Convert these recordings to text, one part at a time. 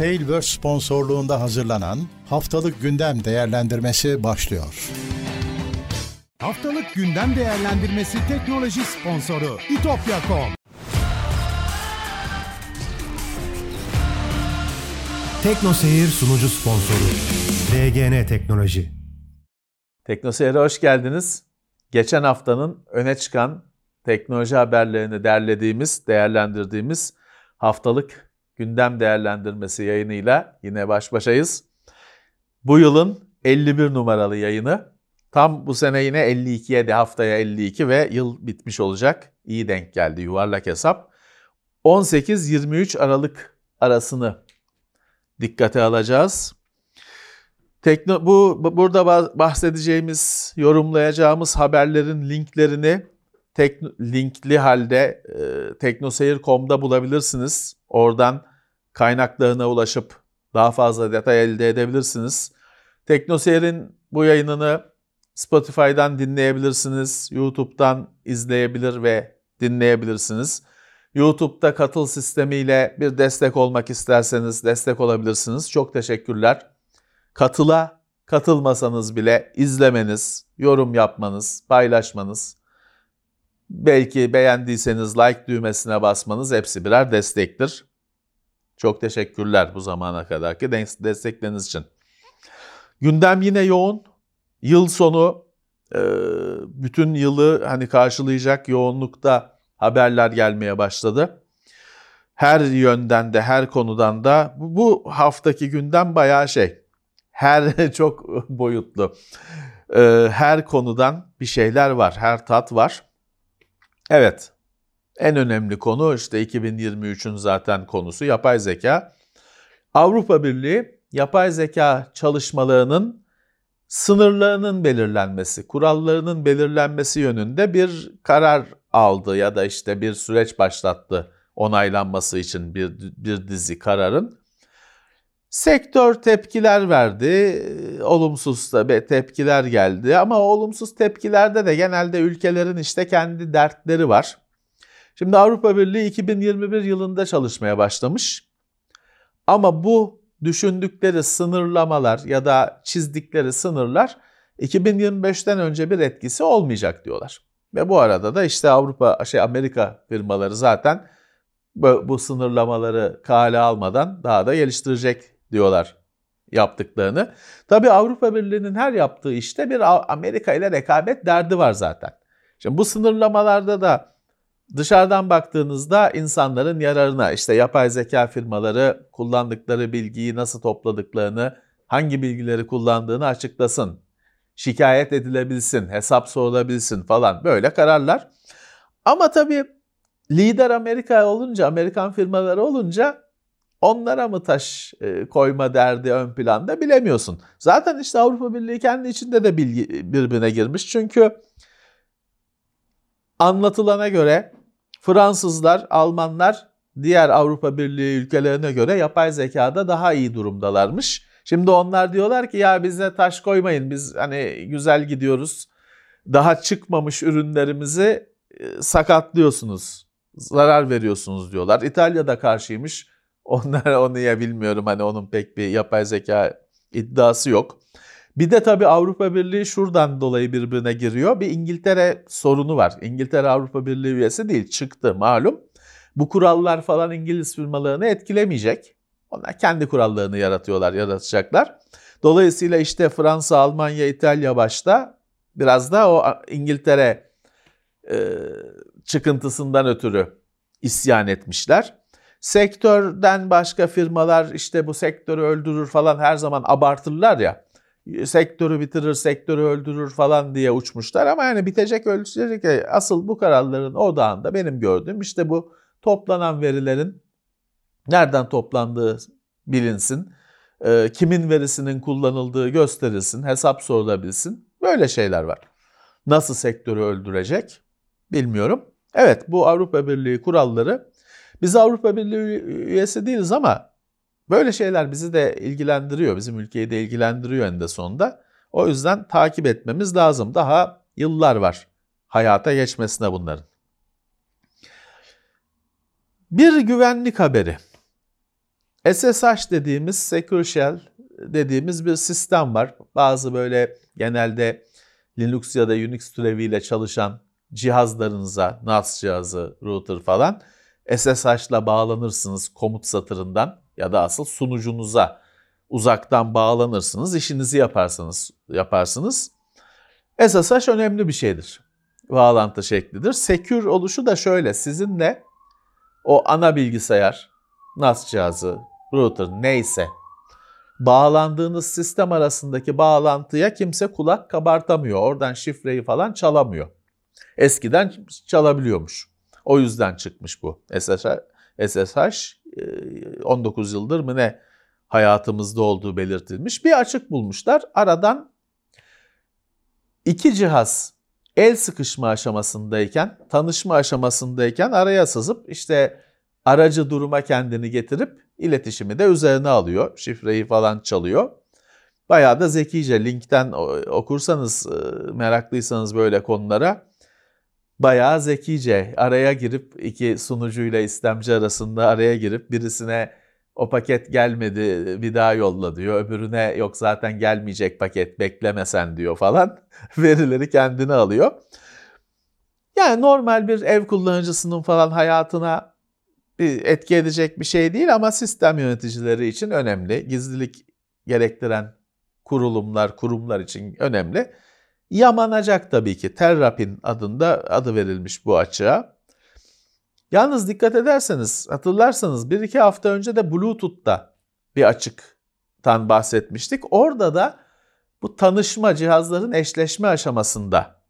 Tailverse sponsorluğunda hazırlanan Haftalık Gündem Değerlendirmesi başlıyor. Haftalık gündem değerlendirmesi teknoloji sponsoru itopya.com Tekno Seyir sunucu sponsoru DGN Teknoloji Teknoseyir'e hoş geldiniz. Geçen haftanın öne çıkan teknoloji haberlerini derlediğimiz, değerlendirdiğimiz haftalık gündem değerlendirmesi yayınıyla yine baş başayız. Bu yılın 51 numaralı yayını. Tam bu sene yine 52'ye de haftaya 52 ve yıl bitmiş olacak. İyi denk geldi yuvarlak hesap. 18-23 Aralık arasını dikkate alacağız. Tekno, bu burada bahsedeceğimiz, yorumlayacağımız haberlerin linklerini tek, linkli halde e, teknoseyir.com'da bulabilirsiniz. Oradan kaynaklarına ulaşıp daha fazla detay elde edebilirsiniz. Teknoseyir'in bu yayınını Spotify'dan dinleyebilirsiniz, YouTube'dan izleyebilir ve dinleyebilirsiniz. YouTube'da katıl sistemiyle bir destek olmak isterseniz destek olabilirsiniz. Çok teşekkürler. Katıla katılmasanız bile izlemeniz, yorum yapmanız, paylaşmanız, belki beğendiyseniz like düğmesine basmanız hepsi birer destektir. Çok teşekkürler bu zamana kadarki destekleriniz için. Gündem yine yoğun. Yıl sonu bütün yılı hani karşılayacak yoğunlukta haberler gelmeye başladı. Her yönden de her konudan da bu haftaki gündem bayağı şey. Her çok boyutlu. Her konudan bir şeyler var, her tat var. Evet, en önemli konu işte 2023'ün zaten konusu yapay zeka. Avrupa Birliği yapay zeka çalışmalarının sınırlarının belirlenmesi, kurallarının belirlenmesi yönünde bir karar aldı ya da işte bir süreç başlattı onaylanması için bir, bir dizi kararın. Sektör tepkiler verdi, olumsuz da tepkiler geldi ama olumsuz tepkilerde de genelde ülkelerin işte kendi dertleri var. Şimdi Avrupa Birliği 2021 yılında çalışmaya başlamış. Ama bu düşündükleri sınırlamalar ya da çizdikleri sınırlar 2025'ten önce bir etkisi olmayacak diyorlar. Ve bu arada da işte Avrupa, şey Amerika firmaları zaten bu, bu sınırlamaları kale almadan daha da geliştirecek diyorlar yaptıklarını. Tabi Avrupa Birliği'nin her yaptığı işte bir Amerika ile rekabet derdi var zaten. Şimdi bu sınırlamalarda da dışarıdan baktığınızda insanların yararına işte yapay zeka firmaları kullandıkları bilgiyi nasıl topladıklarını, hangi bilgileri kullandığını açıklasın. Şikayet edilebilsin, hesap sorulabilsin falan böyle kararlar. Ama tabii lider Amerika olunca, Amerikan firmaları olunca onlara mı taş e, koyma derdi ön planda bilemiyorsun. Zaten işte Avrupa Birliği kendi içinde de bilgi birbirine girmiş. Çünkü anlatılana göre Fransızlar, Almanlar diğer Avrupa Birliği ülkelerine göre yapay zekada daha iyi durumdalarmış. Şimdi onlar diyorlar ki ya bize taş koymayın biz hani güzel gidiyoruz. Daha çıkmamış ürünlerimizi e, sakatlıyorsunuz, zarar veriyorsunuz diyorlar. İtalya da karşıymış. Onlar onu ya bilmiyorum hani onun pek bir yapay zeka iddiası yok. Bir de tabii Avrupa Birliği şuradan dolayı birbirine giriyor. Bir İngiltere sorunu var. İngiltere Avrupa Birliği üyesi değil çıktı malum. Bu kurallar falan İngiliz firmalarını etkilemeyecek. Onlar kendi kurallarını yaratıyorlar, yaratacaklar. Dolayısıyla işte Fransa, Almanya, İtalya başta biraz da o İngiltere e, çıkıntısından ötürü isyan etmişler. Sektörden başka firmalar işte bu sektörü öldürür falan her zaman abartırlar ya. Sektörü bitirir, sektörü öldürür falan diye uçmuşlar ama yani bitecek öldürecek. Asıl bu kararların odağında benim gördüğüm işte bu toplanan verilerin nereden toplandığı bilinsin. Kimin verisinin kullanıldığı gösterilsin, hesap sorulabilsin. Böyle şeyler var. Nasıl sektörü öldürecek bilmiyorum. Evet bu Avrupa Birliği kuralları biz Avrupa Birliği üyesi değiliz ama böyle şeyler bizi de ilgilendiriyor. Bizim ülkeyi de ilgilendiriyor en de sonunda. O yüzden takip etmemiz lazım. Daha yıllar var hayata geçmesine bunların. Bir güvenlik haberi. SSH dediğimiz Secure Shell dediğimiz bir sistem var. Bazı böyle genelde Linux ya da Unix türeviyle çalışan cihazlarınıza, NAS cihazı, router falan SSH ile bağlanırsınız komut satırından ya da asıl sunucunuza uzaktan bağlanırsınız, işinizi yaparsınız, yaparsınız. SSH önemli bir şeydir. Bağlantı şeklidir. Secure oluşu da şöyle, sizinle o ana bilgisayar, NAS cihazı, router neyse bağlandığınız sistem arasındaki bağlantıya kimse kulak kabartamıyor. Oradan şifreyi falan çalamıyor. Eskiden çalabiliyormuş. O yüzden çıkmış bu. SSH, SSH 19 yıldır mı ne hayatımızda olduğu belirtilmiş. Bir açık bulmuşlar. Aradan iki cihaz el sıkışma aşamasındayken, tanışma aşamasındayken araya sızıp işte aracı duruma kendini getirip iletişimi de üzerine alıyor. Şifreyi falan çalıyor. Bayağı da zekice linkten okursanız meraklıysanız böyle konulara bayağı zekice araya girip iki sunucuyla istemci arasında araya girip birisine o paket gelmedi bir daha yolla diyor. Öbürüne yok zaten gelmeyecek paket beklemesen diyor falan. Verileri kendine alıyor. Yani normal bir ev kullanıcısının falan hayatına bir etki edecek bir şey değil ama sistem yöneticileri için önemli. Gizlilik gerektiren kurulumlar, kurumlar için önemli. Yamanacak tabii ki. Terrapin adında adı verilmiş bu açığa. Yalnız dikkat ederseniz, hatırlarsanız bir iki hafta önce de Bluetooth'ta bir açıktan bahsetmiştik. Orada da bu tanışma cihazların eşleşme aşamasında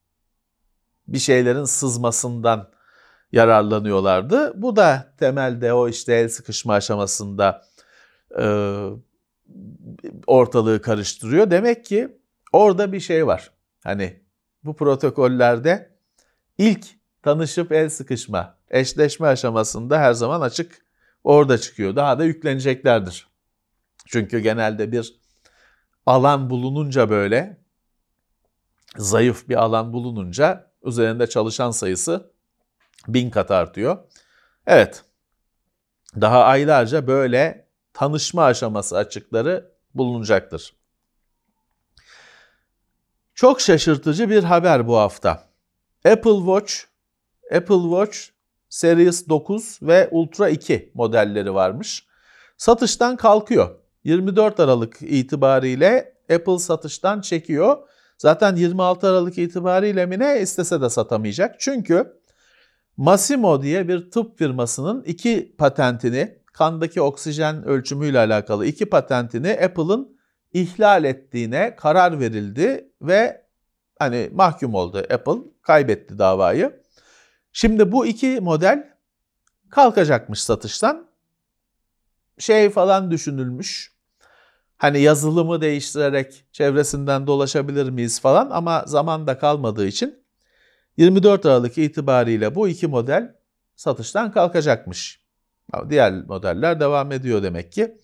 bir şeylerin sızmasından yararlanıyorlardı. Bu da temelde o işte el sıkışma aşamasında e, ortalığı karıştırıyor. Demek ki orada bir şey var. Hani bu protokollerde ilk tanışıp el sıkışma, eşleşme aşamasında her zaman açık orada çıkıyor. Daha da yükleneceklerdir. Çünkü genelde bir alan bulununca böyle zayıf bir alan bulununca üzerinde çalışan sayısı bin kat artıyor. Evet, daha aylarca böyle tanışma aşaması açıkları bulunacaktır. Çok şaşırtıcı bir haber bu hafta. Apple Watch, Apple Watch Series 9 ve Ultra 2 modelleri varmış. Satıştan kalkıyor. 24 Aralık itibariyle Apple satıştan çekiyor. Zaten 26 Aralık itibariyle mi ne istese de satamayacak. Çünkü Massimo diye bir tıp firmasının iki patentini, kandaki oksijen ölçümüyle alakalı iki patentini Apple'ın ihlal ettiğine karar verildi ve hani mahkum oldu Apple, kaybetti davayı. Şimdi bu iki model kalkacakmış satıştan. Şey falan düşünülmüş. Hani yazılımı değiştirerek çevresinden dolaşabilir miyiz falan ama zaman da kalmadığı için 24 Aralık itibariyle bu iki model satıştan kalkacakmış. Diğer modeller devam ediyor demek ki.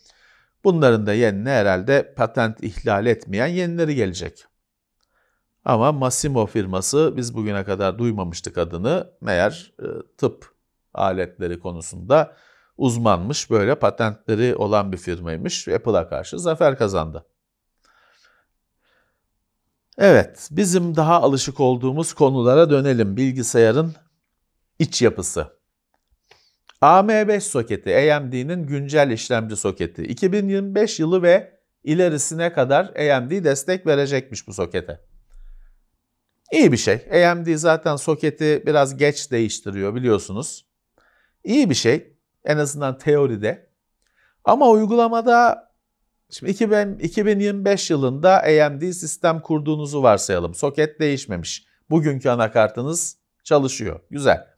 Bunların da yenine herhalde patent ihlal etmeyen yenileri gelecek. Ama Massimo firması biz bugüne kadar duymamıştık adını. Meğer e, tıp aletleri konusunda uzmanmış, böyle patentleri olan bir firmaymış. Apple'a karşı zafer kazandı. Evet, bizim daha alışık olduğumuz konulara dönelim. Bilgisayarın iç yapısı. AM5 soketi, AMD'nin güncel işlemci soketi. 2025 yılı ve ilerisine kadar AMD destek verecekmiş bu sokete. İyi bir şey. AMD zaten soketi biraz geç değiştiriyor biliyorsunuz. İyi bir şey. En azından teoride. Ama uygulamada şimdi 2000, 2025 yılında AMD sistem kurduğunuzu varsayalım. Soket değişmemiş. Bugünkü anakartınız çalışıyor. Güzel.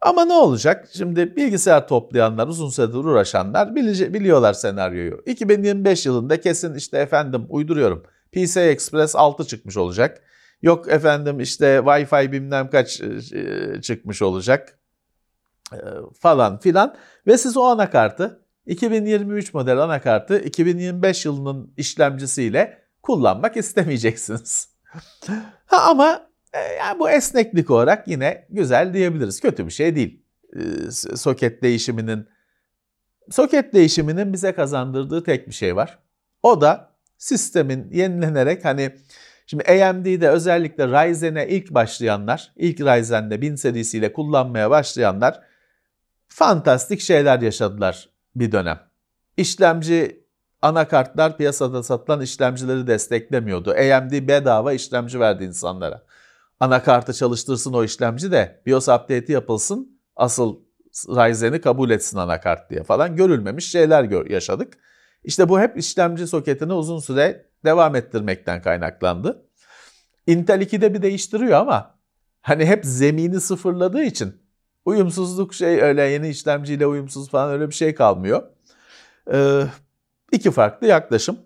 Ama ne olacak? Şimdi bilgisayar toplayanlar, uzun süredir uğraşanlar biliyorlar senaryoyu. 2025 yılında kesin işte efendim uyduruyorum. PCI Express 6 çıkmış olacak. Yok efendim işte Wi-Fi bilmem kaç e, çıkmış olacak e, falan filan. Ve siz o anakartı 2023 model anakartı 2025 yılının işlemcisiyle kullanmak istemeyeceksiniz. ha, ama e, yani bu esneklik olarak yine güzel diyebiliriz. Kötü bir şey değil. E, soket değişiminin soket değişiminin bize kazandırdığı tek bir şey var. O da sistemin yenilenerek hani şimdi AMD'de özellikle Ryzen'e ilk başlayanlar, ilk Ryzen'de 1000 serisiyle kullanmaya başlayanlar fantastik şeyler yaşadılar bir dönem. İşlemci anakartlar piyasada satılan işlemcileri desteklemiyordu. AMD bedava işlemci verdi insanlara. Anakartı çalıştırsın o işlemci de BIOS update'i yapılsın. Asıl Ryzen'i kabul etsin anakart diye falan görülmemiş şeyler yaşadık. İşte bu hep işlemci soketini uzun süre devam ettirmekten kaynaklandı. Intel 2'de bir değiştiriyor ama hani hep zemini sıfırladığı için uyumsuzluk şey öyle yeni işlemciyle uyumsuz falan öyle bir şey kalmıyor. Ee, iki farklı yaklaşım.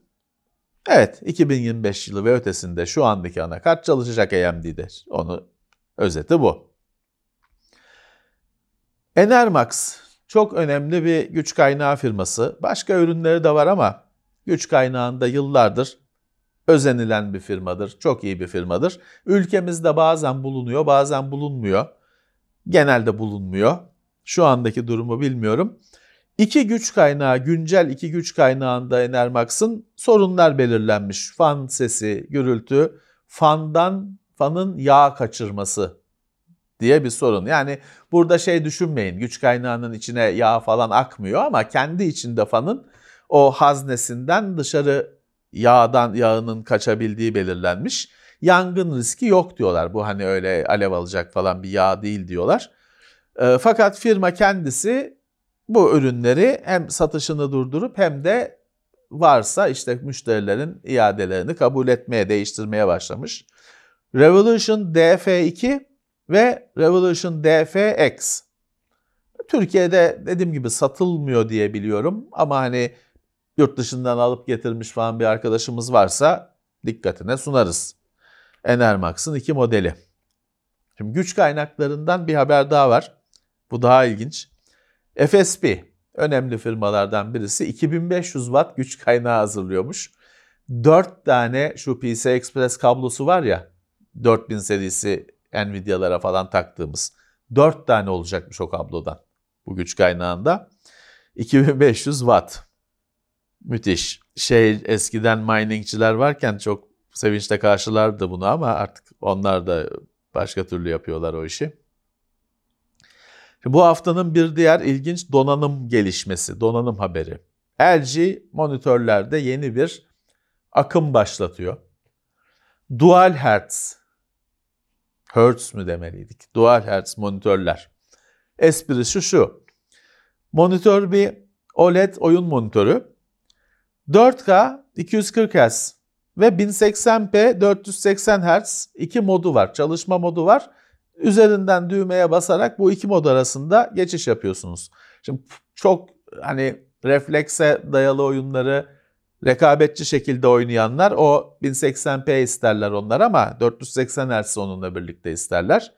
Evet 2025 yılı ve ötesinde şu andaki anakart çalışacak AMD'de. Onu özeti bu. Enermax çok önemli bir güç kaynağı firması. Başka ürünleri de var ama güç kaynağında yıllardır özenilen bir firmadır. Çok iyi bir firmadır. Ülkemizde bazen bulunuyor, bazen bulunmuyor. Genelde bulunmuyor. Şu andaki durumu bilmiyorum. İki güç kaynağı, güncel iki güç kaynağında Enermax'ın sorunlar belirlenmiş. Fan sesi, gürültü, fandan fanın yağ kaçırması diye bir sorun. Yani burada şey düşünmeyin güç kaynağının içine yağ falan akmıyor ama kendi içinde fanın o haznesinden dışarı yağdan yağının kaçabildiği belirlenmiş. Yangın riski yok diyorlar. Bu hani öyle alev alacak falan bir yağ değil diyorlar. E, fakat firma kendisi bu ürünleri hem satışını durdurup hem de varsa işte müşterilerin iadelerini kabul etmeye, değiştirmeye başlamış. Revolution DF2 ve Revolution DFX. Türkiye'de dediğim gibi satılmıyor diye biliyorum ama hani yurt dışından alıp getirmiş falan bir arkadaşımız varsa dikkatine sunarız. Enermax'ın iki modeli. Şimdi güç kaynaklarından bir haber daha var. Bu daha ilginç. FSP önemli firmalardan birisi 2500 watt güç kaynağı hazırlıyormuş. 4 tane şu PCI Express kablosu var ya 4000 serisi Nvidia'lara falan taktığımız 4 tane olacakmış o kablodan bu güç kaynağında. 2500 watt. Müthiş. Şey eskiden miningçiler varken çok sevinçle karşılardı bunu ama artık onlar da başka türlü yapıyorlar o işi. Bu haftanın bir diğer ilginç donanım gelişmesi, donanım haberi. LG monitörlerde yeni bir akım başlatıyor. Dual Hertz, Hertz mü demeliydik? Dual Hertz monitörler. Esprisi şu. Monitör bir OLED oyun monitörü. 4K 240 Hz ve 1080p 480 Hz iki modu var. Çalışma modu var. Üzerinden düğmeye basarak bu iki mod arasında geçiş yapıyorsunuz. Şimdi çok hani reflekse dayalı oyunları rekabetçi şekilde oynayanlar o 1080p isterler onlar ama 480 Hz onunla birlikte isterler.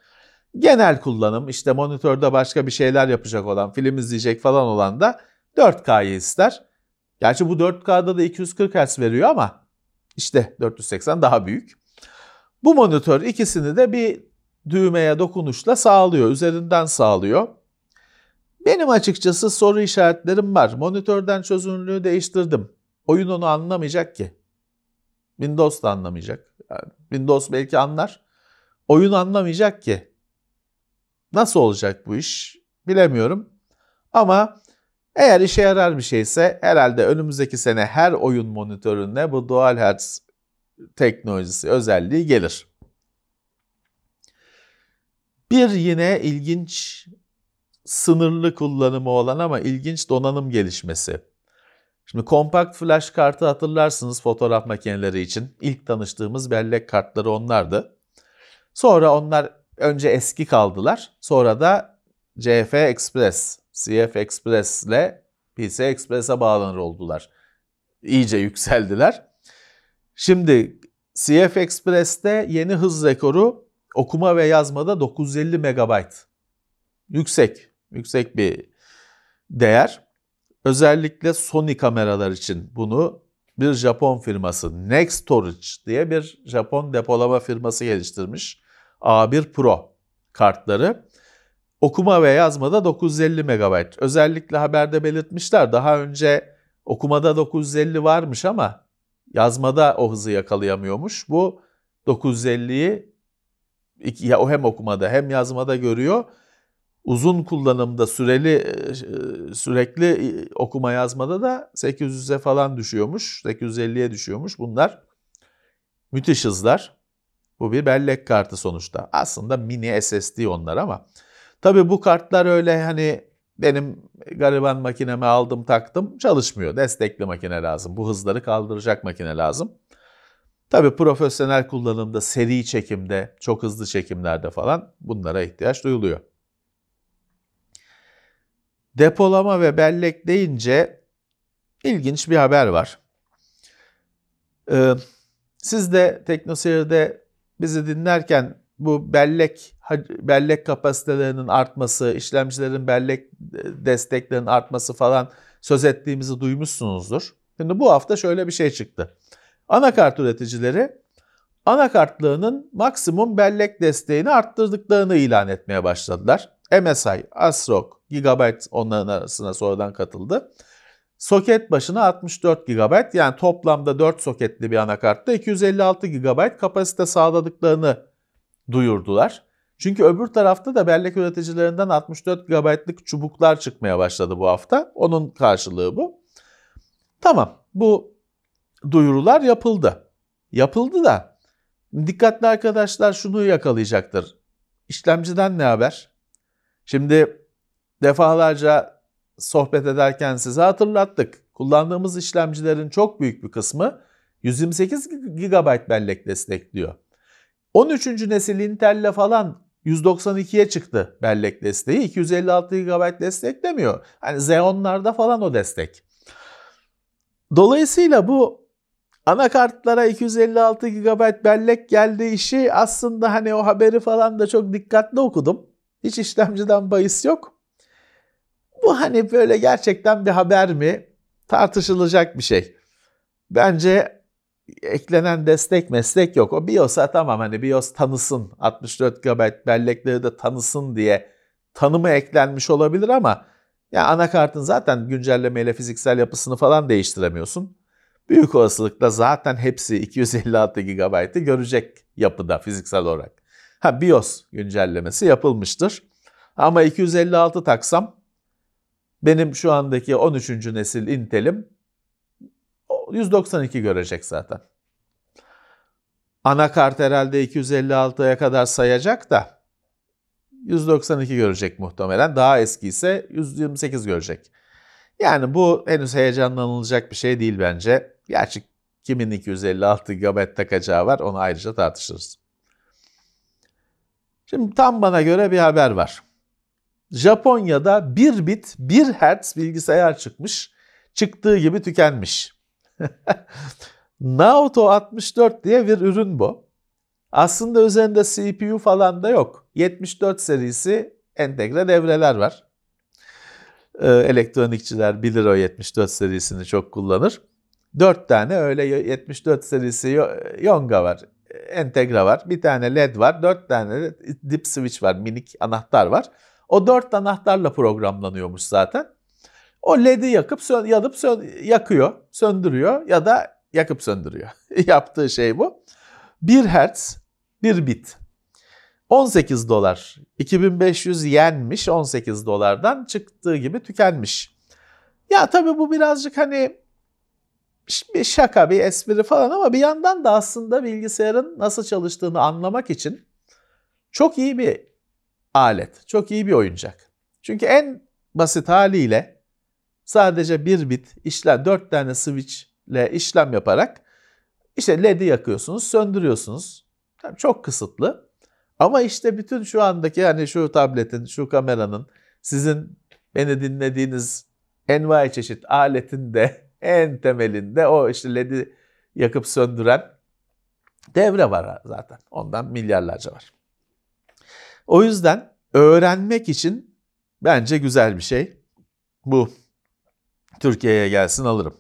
Genel kullanım işte monitörde başka bir şeyler yapacak olan, film izleyecek falan olan da 4K'yı ister. Gerçi bu 4K'da da 240 Hz veriyor ama işte 480 daha büyük. Bu monitör ikisini de bir düğmeye dokunuşla sağlıyor, üzerinden sağlıyor. Benim açıkçası soru işaretlerim var. Monitörden çözünürlüğü değiştirdim. Oyun onu anlamayacak ki. Windows da anlamayacak. Yani Windows belki anlar. Oyun anlamayacak ki. Nasıl olacak bu iş bilemiyorum. Ama eğer işe yarar bir şeyse herhalde önümüzdeki sene her oyun monitöründe bu Dual Hertz teknolojisi özelliği gelir. Bir yine ilginç sınırlı kullanımı olan ama ilginç donanım gelişmesi. Şimdi kompakt flash kartı hatırlarsınız fotoğraf makineleri için. İlk tanıştığımız bellek kartları onlardı. Sonra onlar önce eski kaldılar. Sonra da CF Express, CF Express ile PC Express'e bağlanır oldular. İyice yükseldiler. Şimdi CF Express'te yeni hız rekoru okuma ve yazmada 950 MB. Yüksek, yüksek bir değer. Özellikle Sony kameralar için bunu bir Japon firması Next Storage diye bir Japon depolama firması geliştirmiş. A1 Pro kartları. Okuma ve yazmada 950 MB. Özellikle haberde belirtmişler. Daha önce okumada 950 varmış ama yazmada o hızı yakalayamıyormuş. Bu 950'yi ya o hem okumada hem yazmada görüyor. Uzun kullanımda süreli e, sürekli okuma yazmada da 800'e falan düşüyormuş. 850'ye düşüyormuş. Bunlar müthiş hızlar. Bu bir bellek kartı sonuçta. Aslında mini SSD onlar ama tabii bu kartlar öyle hani benim gariban makineme aldım taktım çalışmıyor. Destekli makine lazım. Bu hızları kaldıracak makine lazım. Tabii profesyonel kullanımda, seri çekimde, çok hızlı çekimlerde falan bunlara ihtiyaç duyuluyor. Depolama ve bellek deyince ilginç bir haber var. Ee, siz de TeknoSeyir'de bizi dinlerken bu bellek bellek kapasitelerinin artması, işlemcilerin bellek desteklerinin artması falan söz ettiğimizi duymuşsunuzdur. Şimdi bu hafta şöyle bir şey çıktı. Anakart üreticileri anakartlığının maksimum bellek desteğini arttırdıklarını ilan etmeye başladılar. MSI, ASRock, Gigabyte onların arasına sonradan katıldı. Soket başına 64 GB yani toplamda 4 soketli bir anakartta 256 GB kapasite sağladıklarını duyurdular. Çünkü öbür tarafta da bellek üreticilerinden 64 GB'lık çubuklar çıkmaya başladı bu hafta. Onun karşılığı bu. Tamam bu duyurular yapıldı. Yapıldı da dikkatli arkadaşlar şunu yakalayacaktır. İşlemciden ne haber? Şimdi defalarca sohbet ederken size hatırlattık. Kullandığımız işlemcilerin çok büyük bir kısmı 128 GB bellek destekliyor. 13. nesil Intel'le falan 192'ye çıktı bellek desteği. 256 GB desteklemiyor. Hani Xeon'larda falan o destek. Dolayısıyla bu anakartlara 256 GB bellek geldiği işi aslında hani o haberi falan da çok dikkatli okudum. Hiç işlemciden bahis yok. Bu hani böyle gerçekten bir haber mi? Tartışılacak bir şey. Bence eklenen destek meslek yok. O BIOS'a tamam hani BIOS tanısın 64 GB bellekleri de tanısın diye tanımı eklenmiş olabilir ama ya anakartın zaten güncellemeyle fiziksel yapısını falan değiştiremiyorsun. Büyük olasılıkla zaten hepsi 256 GB'ı görecek yapıda fiziksel olarak. Ha BIOS güncellemesi yapılmıştır. Ama 256 taksam benim şu andaki 13. nesil Intel'im 192 görecek zaten. Anakart herhalde 256'ya kadar sayacak da 192 görecek muhtemelen. Daha eski ise 128 görecek. Yani bu henüz heyecanlanılacak bir şey değil bence. Gerçi kimin 256 GB takacağı var onu ayrıca tartışırız. Şimdi tam bana göre bir haber var. Japonya'da 1 bit 1 Hz bilgisayar çıkmış. Çıktığı gibi tükenmiş. Naoto 64 diye bir ürün bu. Aslında üzerinde CPU falan da yok. 74 serisi entegre devreler var. Ee, elektronikçiler bilir o 74 serisini çok kullanır. 4 tane öyle 74 serisi Yonga var. Entegre var. Bir tane LED var. 4 tane dip switch var. Minik anahtar var. O 4 anahtarla programlanıyormuş zaten. O LED'i yakıp yanıp sön yakıyor, söndürüyor ya da yakıp söndürüyor. Yaptığı şey bu. 1 Hz, 1 bit. 18 dolar. 2500 yenmiş 18 dolardan çıktığı gibi tükenmiş. Ya tabii bu birazcık hani bir şaka, bir espri falan ama bir yandan da aslında bilgisayarın nasıl çalıştığını anlamak için çok iyi bir alet, çok iyi bir oyuncak. Çünkü en basit haliyle sadece bir bit işlem, dört tane switch ile işlem yaparak işte LED'i yakıyorsunuz, söndürüyorsunuz. Tabii çok kısıtlı. Ama işte bütün şu andaki hani şu tabletin, şu kameranın, sizin beni dinlediğiniz envai çeşit aletin de en temelinde o işte LED'i yakıp söndüren devre var zaten. Ondan milyarlarca var. O yüzden öğrenmek için bence güzel bir şey. Bu Türkiye'ye gelsin alırım.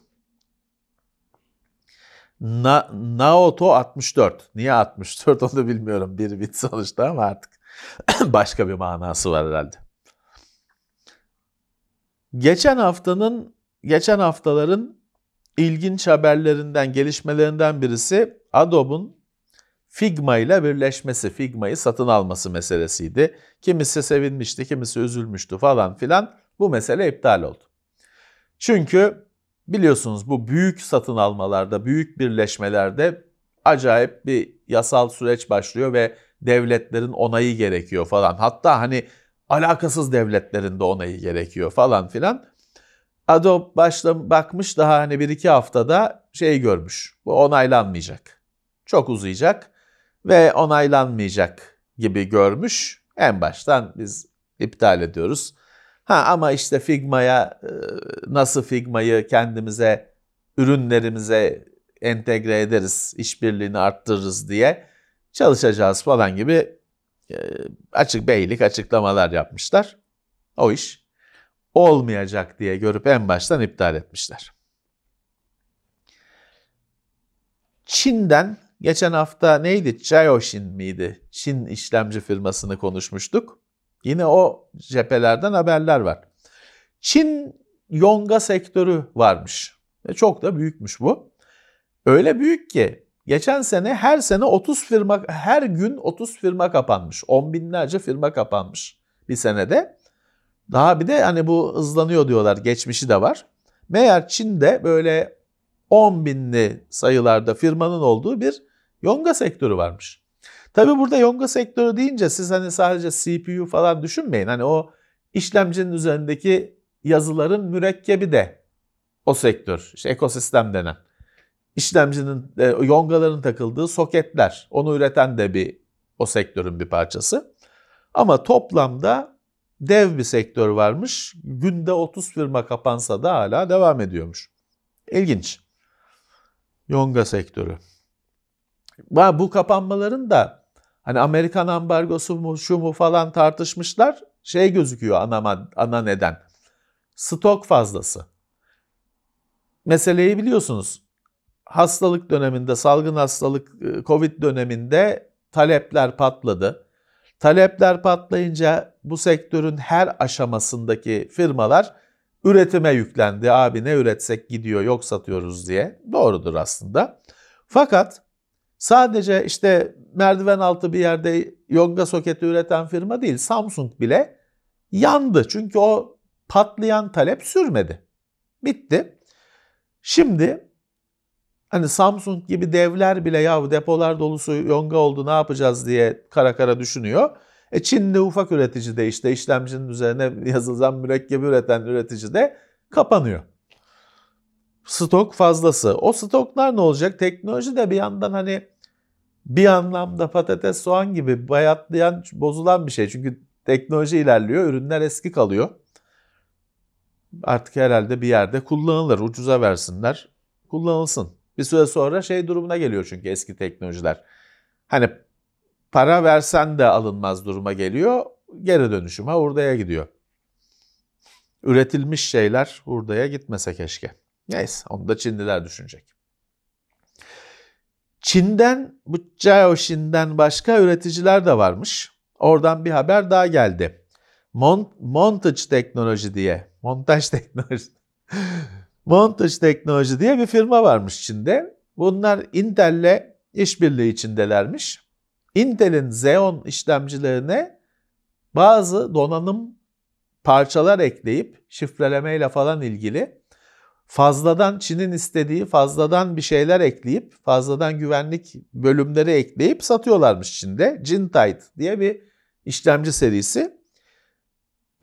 Na, Naoto 64. Niye 64 onu bilmiyorum. Bir bit sonuçta ama artık başka bir manası var herhalde. Geçen haftanın, geçen haftaların ilginç haberlerinden, gelişmelerinden birisi Adobe'un Figma ile birleşmesi, Figma'yı satın alması meselesiydi. Kimisi sevinmişti, kimisi üzülmüştü falan filan. Bu mesele iptal oldu. Çünkü biliyorsunuz bu büyük satın almalarda, büyük birleşmelerde acayip bir yasal süreç başlıyor ve devletlerin onayı gerekiyor falan. Hatta hani alakasız devletlerin de onayı gerekiyor falan filan. Adobe başla bakmış daha hani bir iki haftada şey görmüş. Bu onaylanmayacak. Çok uzayacak ve onaylanmayacak gibi görmüş. En baştan biz iptal ediyoruz. Ha ama işte Figma'ya e, nasıl Figma'yı kendimize ürünlerimize entegre ederiz, işbirliğini arttırırız diye çalışacağız falan gibi e, açık beylik açıklamalar yapmışlar. O iş olmayacak diye görüp en baştan iptal etmişler. Çin'den geçen hafta neydi? Chaoshin miydi? Çin işlemci firmasını konuşmuştuk. Yine o cephelerden haberler var. Çin yonga sektörü varmış. Ve çok da büyükmüş bu. Öyle büyük ki geçen sene her sene 30 firma, her gün 30 firma kapanmış. 10 binlerce firma kapanmış bir senede. Daha bir de hani bu hızlanıyor diyorlar. Geçmişi de var. Meğer Çin'de böyle 10 binli sayılarda firmanın olduğu bir yonga sektörü varmış. Tabi burada yonga sektörü deyince siz hani sadece CPU falan düşünmeyin. Hani o işlemcinin üzerindeki yazıların mürekkebi de o sektör, işte ekosistem denen. İşlemcinin, e, yongaların takıldığı soketler, onu üreten de bir o sektörün bir parçası. Ama toplamda dev bir sektör varmış. Günde 30 firma kapansa da hala devam ediyormuş. İlginç. Yonga sektörü. Bu kapanmaların da hani Amerikan ambargosu mu şu mu falan tartışmışlar. Şey gözüküyor ana, ana neden. Stok fazlası. Meseleyi biliyorsunuz. Hastalık döneminde, salgın hastalık e, Covid döneminde talepler patladı. Talepler patlayınca bu sektörün her aşamasındaki firmalar üretime yüklendi. Abi ne üretsek gidiyor yok satıyoruz diye. Doğrudur aslında. Fakat sadece işte merdiven altı bir yerde yonga soketi üreten firma değil Samsung bile yandı. Çünkü o patlayan talep sürmedi. Bitti. Şimdi hani Samsung gibi devler bile ya depolar dolusu yonga oldu ne yapacağız diye kara kara düşünüyor. E Çin'de ufak üretici de işte işlemcinin üzerine yazılan mürekkebi üreten üretici de kapanıyor. Stok fazlası. O stoklar ne olacak? Teknoloji de bir yandan hani bir anlamda patates soğan gibi bayatlayan, bozulan bir şey. Çünkü teknoloji ilerliyor, ürünler eski kalıyor. Artık herhalde bir yerde kullanılır, ucuza versinler, kullanılsın. Bir süre sonra şey durumuna geliyor çünkü eski teknolojiler. Hani para versen de alınmaz duruma geliyor. Geri dönüşüme hurdaya gidiyor. Üretilmiş şeyler hurdaya gitmese keşke. Neyse onu da Çinliler düşünecek. Çin'den bu Jiaoxin'den başka üreticiler de varmış. Oradan bir haber daha geldi. Mont Montage Teknoloji diye, montaj teknoloji, Montage Teknoloji diye bir firma varmış Çin'de. Bunlar Intel'le işbirliği içindelermiş. Intel'in Xeon işlemcilerine bazı donanım parçalar ekleyip şifrelemeyle falan ilgili fazladan Çin'in istediği fazladan bir şeyler ekleyip fazladan güvenlik bölümleri ekleyip satıyorlarmış Çin'de. Jintide diye bir işlemci serisi.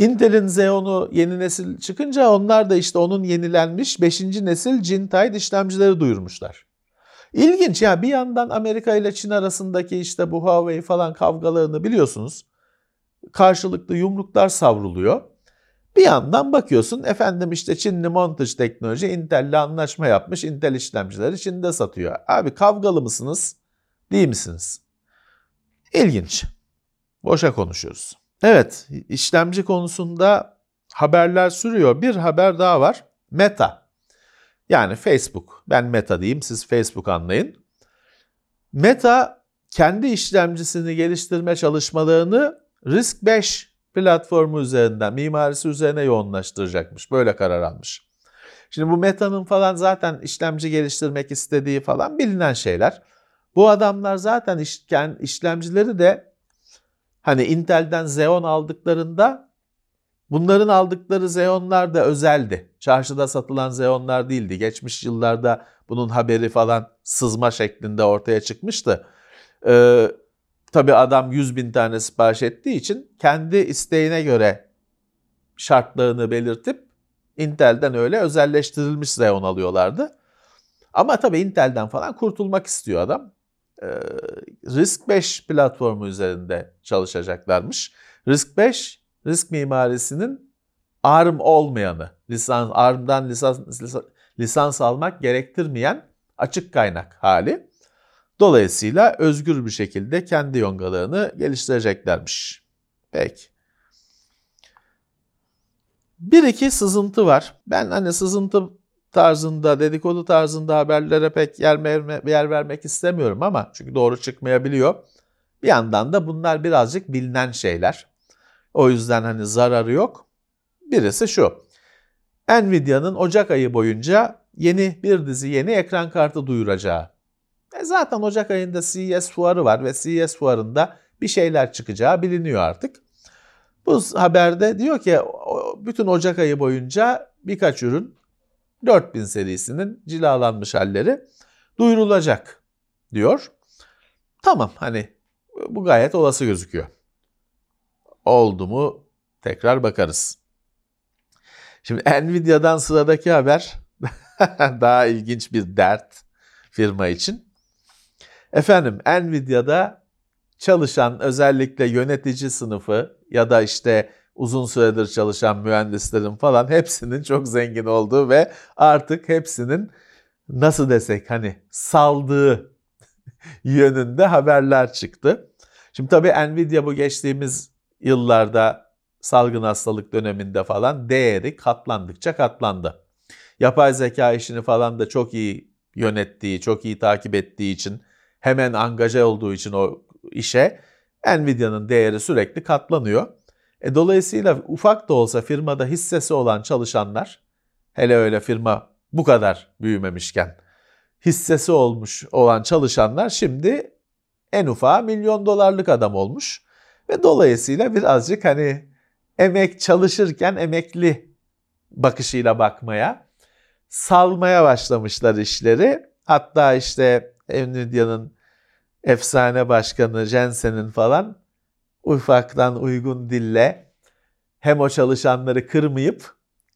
Intel'in Xeon'u yeni nesil çıkınca onlar da işte onun yenilenmiş 5. nesil Jintide işlemcileri duyurmuşlar. İlginç ya bir yandan Amerika ile Çin arasındaki işte bu Huawei falan kavgalarını biliyorsunuz. Karşılıklı yumruklar savruluyor. Bir yandan bakıyorsun efendim işte Çinli montaj teknoloji Intel'le anlaşma yapmış. Intel işlemcileri Çin'de satıyor. Abi kavgalı mısınız? Değil misiniz? İlginç. Boşa konuşuyoruz. Evet işlemci konusunda haberler sürüyor. Bir haber daha var. Meta. Yani Facebook. Ben Meta diyeyim siz Facebook anlayın. Meta kendi işlemcisini geliştirme çalışmalarını Risk 5 platformu üzerinden, mimarisi üzerine yoğunlaştıracakmış. Böyle karar almış. Şimdi bu Meta'nın falan zaten işlemci geliştirmek istediği falan bilinen şeyler. Bu adamlar zaten işken, işlemcileri de hani Intel'den Xeon aldıklarında bunların aldıkları Xeon'lar da özeldi. Çarşıda satılan Xeon'lar değildi. Geçmiş yıllarda bunun haberi falan sızma şeklinde ortaya çıkmıştı. Ee, tabii adam 100 bin tane sipariş ettiği için kendi isteğine göre şartlarını belirtip Intel'den öyle özelleştirilmiş Xeon alıyorlardı. Ama tabii Intel'den falan kurtulmak istiyor adam. Ee, Risk 5 platformu üzerinde çalışacaklarmış. Risk 5, Risk mimarisinin ARM olmayanı, lisans ARM'dan lisans, lisans, almak gerektirmeyen açık kaynak hali. Dolayısıyla özgür bir şekilde kendi yongalarını geliştireceklermiş. Peki. Bir iki sızıntı var. Ben hani sızıntı tarzında, dedikodu tarzında haberlere pek yer, yer vermek istemiyorum ama çünkü doğru çıkmayabiliyor. Bir yandan da bunlar birazcık bilinen şeyler. O yüzden hani zararı yok. Birisi şu. Nvidia'nın Ocak ayı boyunca yeni bir dizi yeni ekran kartı duyuracağı. E zaten Ocak ayında CES fuarı var ve CES fuarında bir şeyler çıkacağı biliniyor artık. Bu haberde diyor ki bütün Ocak ayı boyunca birkaç ürün 4000 serisinin cilalanmış halleri duyurulacak diyor. Tamam hani bu gayet olası gözüküyor. Oldu mu tekrar bakarız. Şimdi Nvidia'dan sıradaki haber daha ilginç bir dert firma için. Efendim Nvidia'da çalışan özellikle yönetici sınıfı ya da işte uzun süredir çalışan mühendislerin falan hepsinin çok zengin olduğu ve artık hepsinin nasıl desek hani saldığı yönünde haberler çıktı. Şimdi tabii Nvidia bu geçtiğimiz yıllarda salgın hastalık döneminde falan değeri katlandıkça katlandı. Yapay zeka işini falan da çok iyi yönettiği, çok iyi takip ettiği için, hemen angaje olduğu için o işe Nvidia'nın değeri sürekli katlanıyor. E, dolayısıyla ufak da olsa firmada hissesi olan çalışanlar, hele öyle firma bu kadar büyümemişken hissesi olmuş olan çalışanlar şimdi en ufağı milyon dolarlık adam olmuş. Ve dolayısıyla birazcık hani emek çalışırken emekli bakışıyla bakmaya, salmaya başlamışlar işleri. Hatta işte Nvidia'nın efsane başkanı Jensen'in falan ufaktan uygun dille hem o çalışanları kırmayıp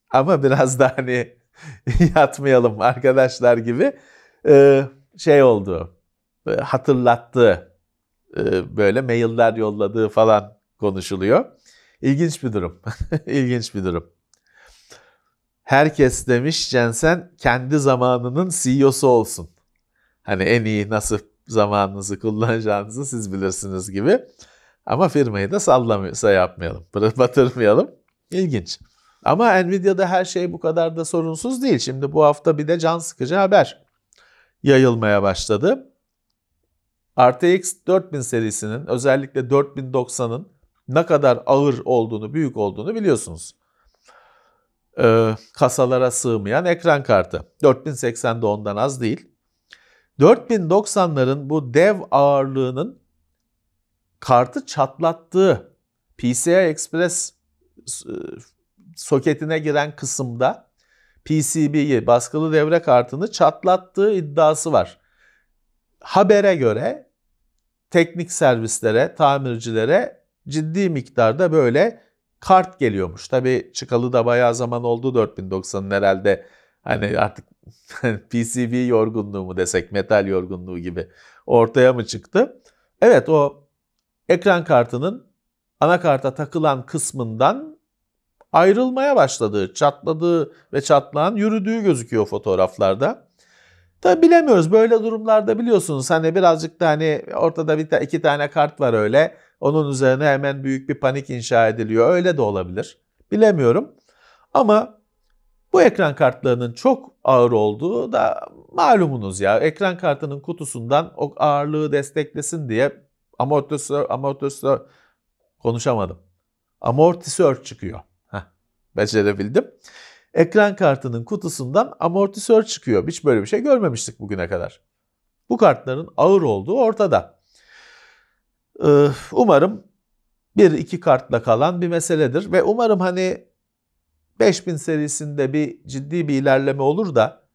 ama biraz da hani yatmayalım arkadaşlar gibi şey oldu. Hatırlattı. Böyle mailler yolladığı falan konuşuluyor. İlginç bir durum. İlginç bir durum. Herkes demiş Jensen kendi zamanının CEO'su olsun. Hani en iyi nasıl zamanınızı kullanacağınızı siz bilirsiniz gibi. Ama firmayı da sallamıyorsa yapmayalım, batırmayalım. İlginç. Ama Nvidia'da her şey bu kadar da sorunsuz değil. Şimdi bu hafta bir de can sıkıcı haber yayılmaya başladı. RTX 4000 serisinin özellikle 4090'ın ne kadar ağır olduğunu, büyük olduğunu biliyorsunuz. Ee, kasalara sığmayan ekran kartı. 4080 de ondan az değil. 4090'ların bu dev ağırlığının kartı çatlattığı PCI Express e, soketine giren kısımda PCB'yi, baskılı devre kartını çatlattığı iddiası var. Habere göre teknik servislere, tamircilere ciddi miktarda böyle kart geliyormuş. Tabi çıkalı da bayağı zaman oldu 4090'ın herhalde hani artık PCB yorgunluğu mu desek metal yorgunluğu gibi ortaya mı çıktı? Evet o ekran kartının anakarta takılan kısmından ayrılmaya başladığı, çatladığı ve çatlağın yürüdüğü gözüküyor fotoğraflarda. Tabi bilemiyoruz böyle durumlarda biliyorsunuz hani birazcık da hani ortada bir iki tane kart var öyle. Onun üzerine hemen büyük bir panik inşa ediliyor. Öyle de olabilir. Bilemiyorum. Ama bu ekran kartlarının çok ağır olduğu da malumunuz ya. Ekran kartının kutusundan o ağırlığı desteklesin diye amortisör, amortisör konuşamadım. amortisör çıkıyor. Heh, becerebildim. Ekran kartının kutusundan amortisör çıkıyor. Hiç böyle bir şey görmemiştik bugüne kadar. Bu kartların ağır olduğu ortada. Ee, umarım bir iki kartla kalan bir meseledir ve umarım hani 5000 serisinde bir ciddi bir ilerleme olur da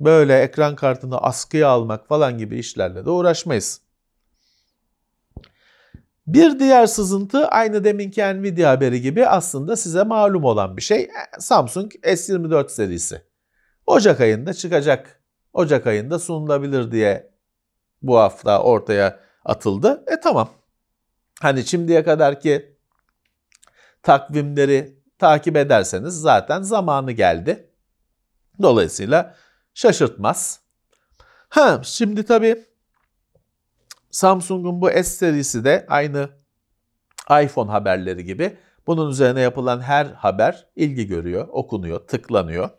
böyle ekran kartını askıya almak falan gibi işlerle de uğraşmayız. Bir diğer sızıntı aynı deminki Nvidia haberi gibi aslında size malum olan bir şey. E, Samsung S24 serisi. Ocak ayında çıkacak. Ocak ayında sunulabilir diye bu hafta ortaya atıldı. E tamam. Hani şimdiye kadar ki takvimleri takip ederseniz zaten zamanı geldi. Dolayısıyla şaşırtmaz. Ha şimdi tabii Samsung'un bu S serisi de aynı iPhone haberleri gibi bunun üzerine yapılan her haber ilgi görüyor, okunuyor, tıklanıyor.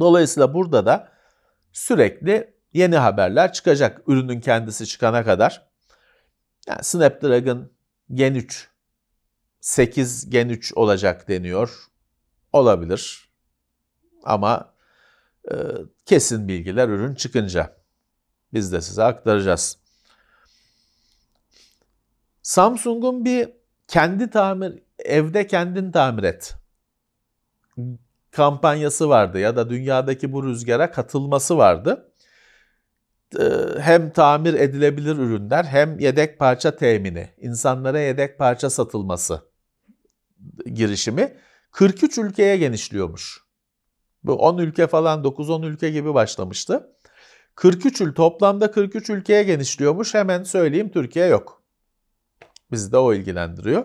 Dolayısıyla burada da sürekli yeni haberler çıkacak ürünün kendisi çıkana kadar. Yani Snapdragon Gen 3 8 Gen 3 olacak deniyor. Olabilir. Ama e, kesin bilgiler ürün çıkınca biz de size aktaracağız. Samsung'un bir kendi tamir, evde kendin tamir et kampanyası vardı ya da dünyadaki bu rüzgara katılması vardı. Ee, hem tamir edilebilir ürünler hem yedek parça temini, insanlara yedek parça satılması girişimi 43 ülkeye genişliyormuş. Bu 10 ülke falan 9-10 ülke gibi başlamıştı. 43 ül toplamda 43 ülkeye genişliyormuş. Hemen söyleyeyim Türkiye yok. Bizi de o ilgilendiriyor.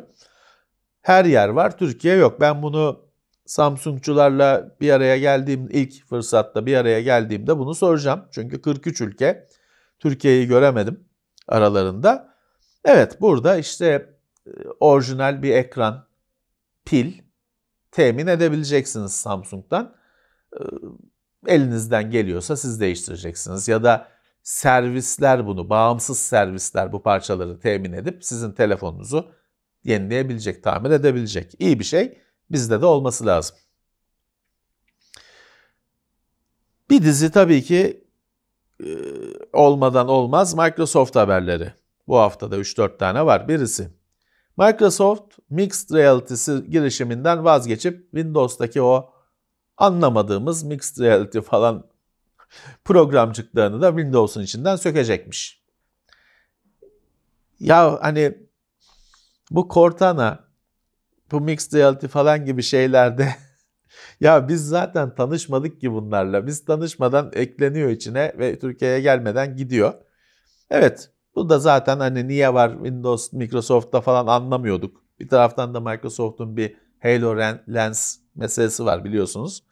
Her yer var, Türkiye yok. Ben bunu Samsungçularla bir araya geldiğim ilk fırsatta bir araya geldiğimde bunu soracağım. Çünkü 43 ülke Türkiye'yi göremedim aralarında. Evet burada işte e, orijinal bir ekran, pil temin edebileceksiniz Samsung'dan. Elinizden geliyorsa siz değiştireceksiniz ya da servisler bunu, bağımsız servisler bu parçaları temin edip sizin telefonunuzu yenileyebilecek, tamir edebilecek. İyi bir şey. Bizde de olması lazım. Bir dizi tabii ki olmadan olmaz Microsoft haberleri. Bu haftada 3-4 tane var. Birisi Microsoft Mixed Reality'si girişiminden vazgeçip Windows'taki o anlamadığımız Mixed Reality falan programcıklarını da Windows'un içinden sökecekmiş. Ya hani bu Cortana, bu Mixed Reality falan gibi şeylerde ya biz zaten tanışmadık ki bunlarla. Biz tanışmadan ekleniyor içine ve Türkiye'ye gelmeden gidiyor. Evet bu da zaten hani niye var Windows, Microsoft'ta falan anlamıyorduk. Bir taraftan da Microsoft'un bir Halo Lens meselesi var biliyorsunuz.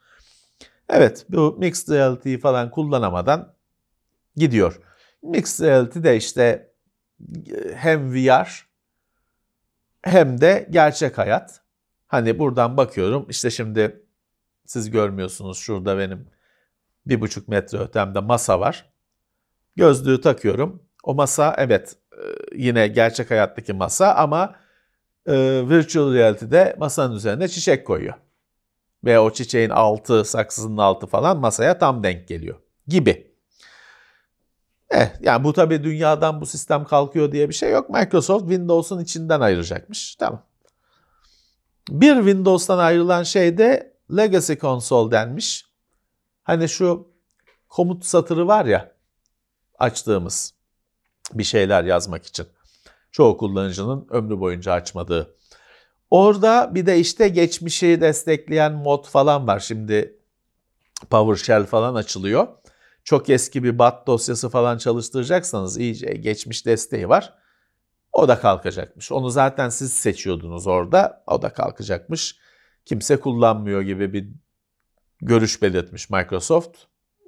Evet bu Mixed Reality'yi falan kullanamadan gidiyor. Mixed Reality de işte e, hem VR hem de gerçek hayat. Hani buradan bakıyorum işte şimdi siz görmüyorsunuz şurada benim bir buçuk metre ötemde masa var. Gözlüğü takıyorum. O masa evet e, yine gerçek hayattaki masa ama e, virtual reality'de masanın üzerine çiçek koyuyor ve o çiçeğin altı, saksısının altı falan masaya tam denk geliyor gibi. Eh, yani bu tabii dünyadan bu sistem kalkıyor diye bir şey yok. Microsoft Windows'un içinden ayıracakmış. Tamam. Bir Windows'tan ayrılan şey de Legacy Console denmiş. Hani şu komut satırı var ya açtığımız bir şeyler yazmak için. Çoğu kullanıcının ömrü boyunca açmadığı. Orada bir de işte geçmişi destekleyen mod falan var. Şimdi PowerShell falan açılıyor. Çok eski bir BAT dosyası falan çalıştıracaksanız iyice geçmiş desteği var. O da kalkacakmış. Onu zaten siz seçiyordunuz orada. O da kalkacakmış. Kimse kullanmıyor gibi bir görüş belirtmiş Microsoft.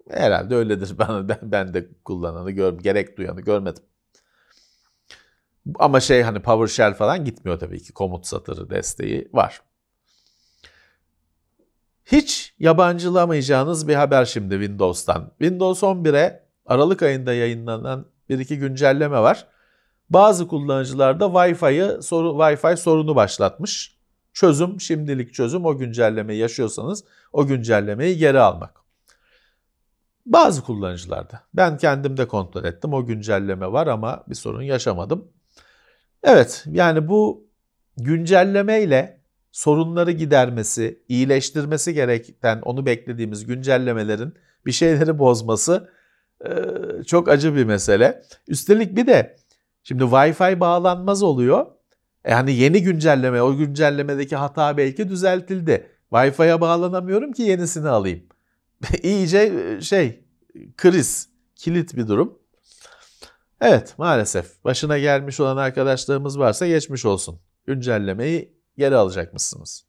Herhalde öyledir. Ben, ben de kullananı gör, gerek duyanı görmedim. Ama şey hani PowerShell falan gitmiyor tabii ki. Komut satırı desteği var. Hiç yabancılamayacağınız bir haber şimdi Windows'tan. Windows 11'e Aralık ayında yayınlanan bir iki güncelleme var. Bazı kullanıcılar da Wi-Fi'yi sorun Wi-Fi sorunu başlatmış. Çözüm şimdilik çözüm o güncellemeyi yaşıyorsanız o güncellemeyi geri almak. Bazı kullanıcılarda. Ben kendim de kontrol ettim. O güncelleme var ama bir sorun yaşamadım. Evet yani bu güncelleme ile sorunları gidermesi, iyileştirmesi gereken onu beklediğimiz güncellemelerin bir şeyleri bozması çok acı bir mesele. Üstelik bir de şimdi Wi-Fi bağlanmaz oluyor. Yani yeni güncelleme, o güncellemedeki hata belki düzeltildi. Wi-Fi'ye bağlanamıyorum ki yenisini alayım. İyice şey, kriz, kilit bir durum. Evet maalesef başına gelmiş olan arkadaşlarımız varsa geçmiş olsun. Güncellemeyi geri alacakmışsınız.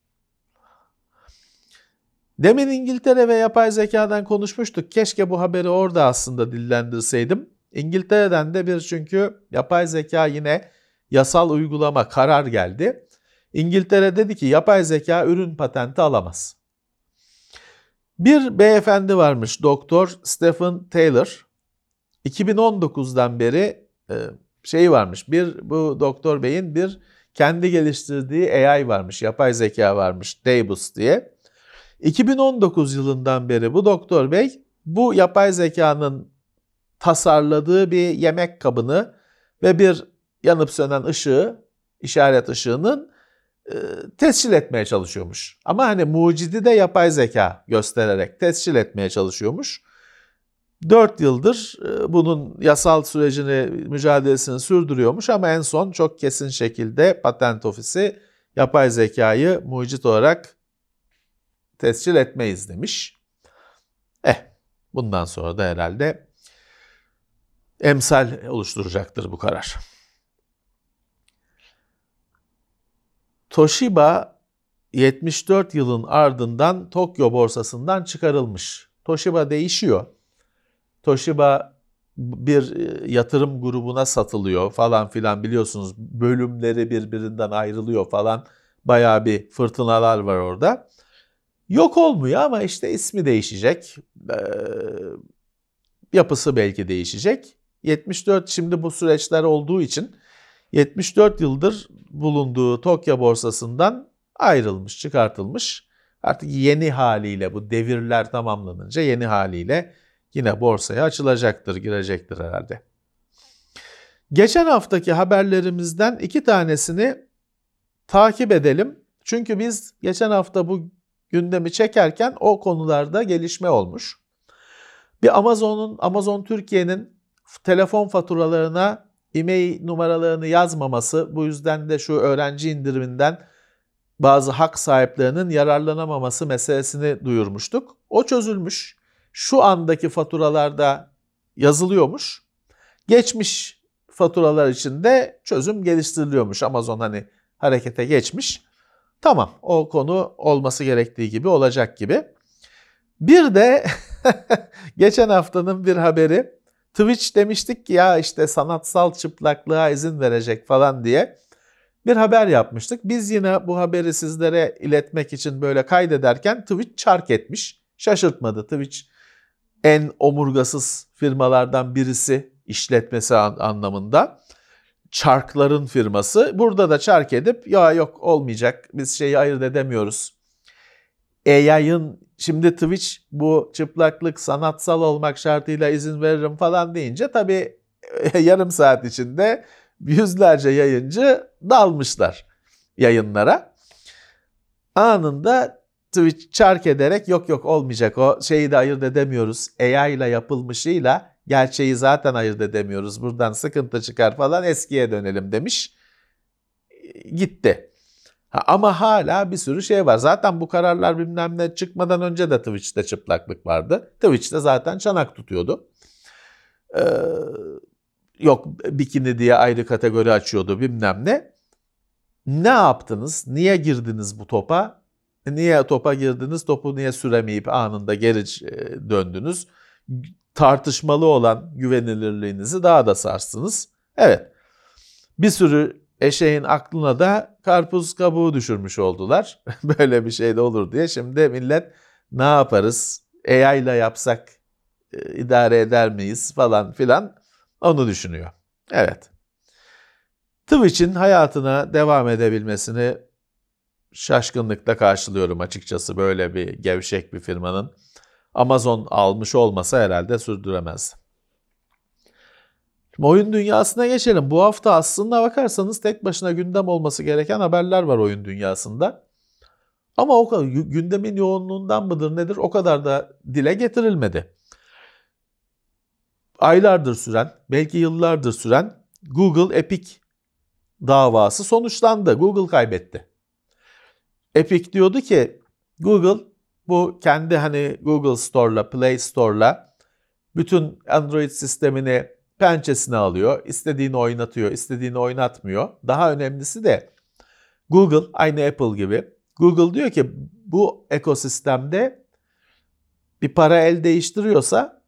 Demin İngiltere ve yapay zekadan konuşmuştuk. Keşke bu haberi orada aslında dillendirseydim. İngiltere'den de bir çünkü yapay zeka yine yasal uygulama karar geldi. İngiltere dedi ki yapay zeka ürün patenti alamaz. Bir beyefendi varmış doktor Stephen Taylor. 2019'dan beri e, şey varmış. Bir bu doktor beyin bir kendi geliştirdiği AI varmış, yapay zeka varmış, Daebus diye. 2019 yılından beri bu doktor bey bu yapay zekanın tasarladığı bir yemek kabını ve bir yanıp sönen ışığı, işaret ışığının e, tescil etmeye çalışıyormuş. Ama hani mucidi de yapay zeka göstererek tescil etmeye çalışıyormuş. 4 yıldır e, bunun yasal sürecini, mücadelesini sürdürüyormuş ama en son çok kesin şekilde patent ofisi yapay zekayı mucit olarak tescil etmeyiz demiş. Eh bundan sonra da herhalde emsal oluşturacaktır bu karar. Toshiba 74 yılın ardından Tokyo borsasından çıkarılmış. Toshiba değişiyor. Toshiba bir e, yatırım grubuna satılıyor falan filan biliyorsunuz bölümleri birbirinden ayrılıyor falan bayağı bir fırtınalar var orada. Yok olmuyor ama işte ismi değişecek. Ee, yapısı belki değişecek. 74 şimdi bu süreçler olduğu için 74 yıldır bulunduğu Tokyo borsasından ayrılmış, çıkartılmış. Artık yeni haliyle bu devirler tamamlanınca yeni haliyle yine borsaya açılacaktır, girecektir herhalde. Geçen haftaki haberlerimizden iki tanesini takip edelim. Çünkü biz geçen hafta bu gündemi çekerken o konularda gelişme olmuş. Bir Amazon'un Amazon Türkiye'nin telefon faturalarına e-mail numaralarını yazmaması, bu yüzden de şu öğrenci indiriminden bazı hak sahiplerinin yararlanamaması meselesini duyurmuştuk. O çözülmüş. Şu andaki faturalarda yazılıyormuş. Geçmiş faturalar için de çözüm geliştiriliyormuş. Amazon hani harekete geçmiş. Tamam o konu olması gerektiği gibi olacak gibi. Bir de geçen haftanın bir haberi Twitch demiştik ki ya işte sanatsal çıplaklığa izin verecek falan diye bir haber yapmıştık. Biz yine bu haberi sizlere iletmek için böyle kaydederken Twitch çark etmiş. Şaşırtmadı Twitch en omurgasız firmalardan birisi işletmesi anlamında çarkların firması. Burada da çark edip ya yok olmayacak biz şeyi ayırt edemiyoruz. AI'ın şimdi Twitch bu çıplaklık sanatsal olmak şartıyla izin veririm falan deyince tabii yarım saat içinde yüzlerce yayıncı dalmışlar yayınlara. Anında Twitch çark ederek yok yok olmayacak o şeyi de ayırt edemiyoruz. AI ile yapılmışıyla Gerçeği zaten ayırt edemiyoruz. Buradan sıkıntı çıkar falan eskiye dönelim demiş. Gitti. Ha, ama hala bir sürü şey var. Zaten bu kararlar bilmem ne çıkmadan önce de Twitch'te çıplaklık vardı. Twitch'te zaten çanak tutuyordu. Ee, yok bikini diye ayrı kategori açıyordu bilmem ne. Ne yaptınız? Niye girdiniz bu topa? Niye topa girdiniz? Topu niye süremeyip anında geri döndünüz? tartışmalı olan güvenilirliğinizi daha da sarsınız. Evet, bir sürü eşeğin aklına da karpuz kabuğu düşürmüş oldular. Böyle bir şey de olur diye. Şimdi millet ne yaparız? AI ile yapsak e, idare eder miyiz falan filan onu düşünüyor. Evet. Twitch'in hayatına devam edebilmesini şaşkınlıkla karşılıyorum açıkçası böyle bir gevşek bir firmanın. Amazon almış olmasa herhalde sürdüremez. Şimdi oyun dünyasına geçelim. Bu hafta aslında bakarsanız tek başına gündem olması gereken haberler var oyun dünyasında. Ama o kadar gündemin yoğunluğundan mıdır nedir o kadar da dile getirilmedi. Aylardır süren, belki yıllardır süren Google Epic davası sonuçlandı. Google kaybetti. Epic diyordu ki Google bu kendi hani Google Store'la, Play Store'la bütün Android sistemini pençesine alıyor. İstediğini oynatıyor, istediğini oynatmıyor. Daha önemlisi de Google aynı Apple gibi. Google diyor ki bu ekosistemde bir para el değiştiriyorsa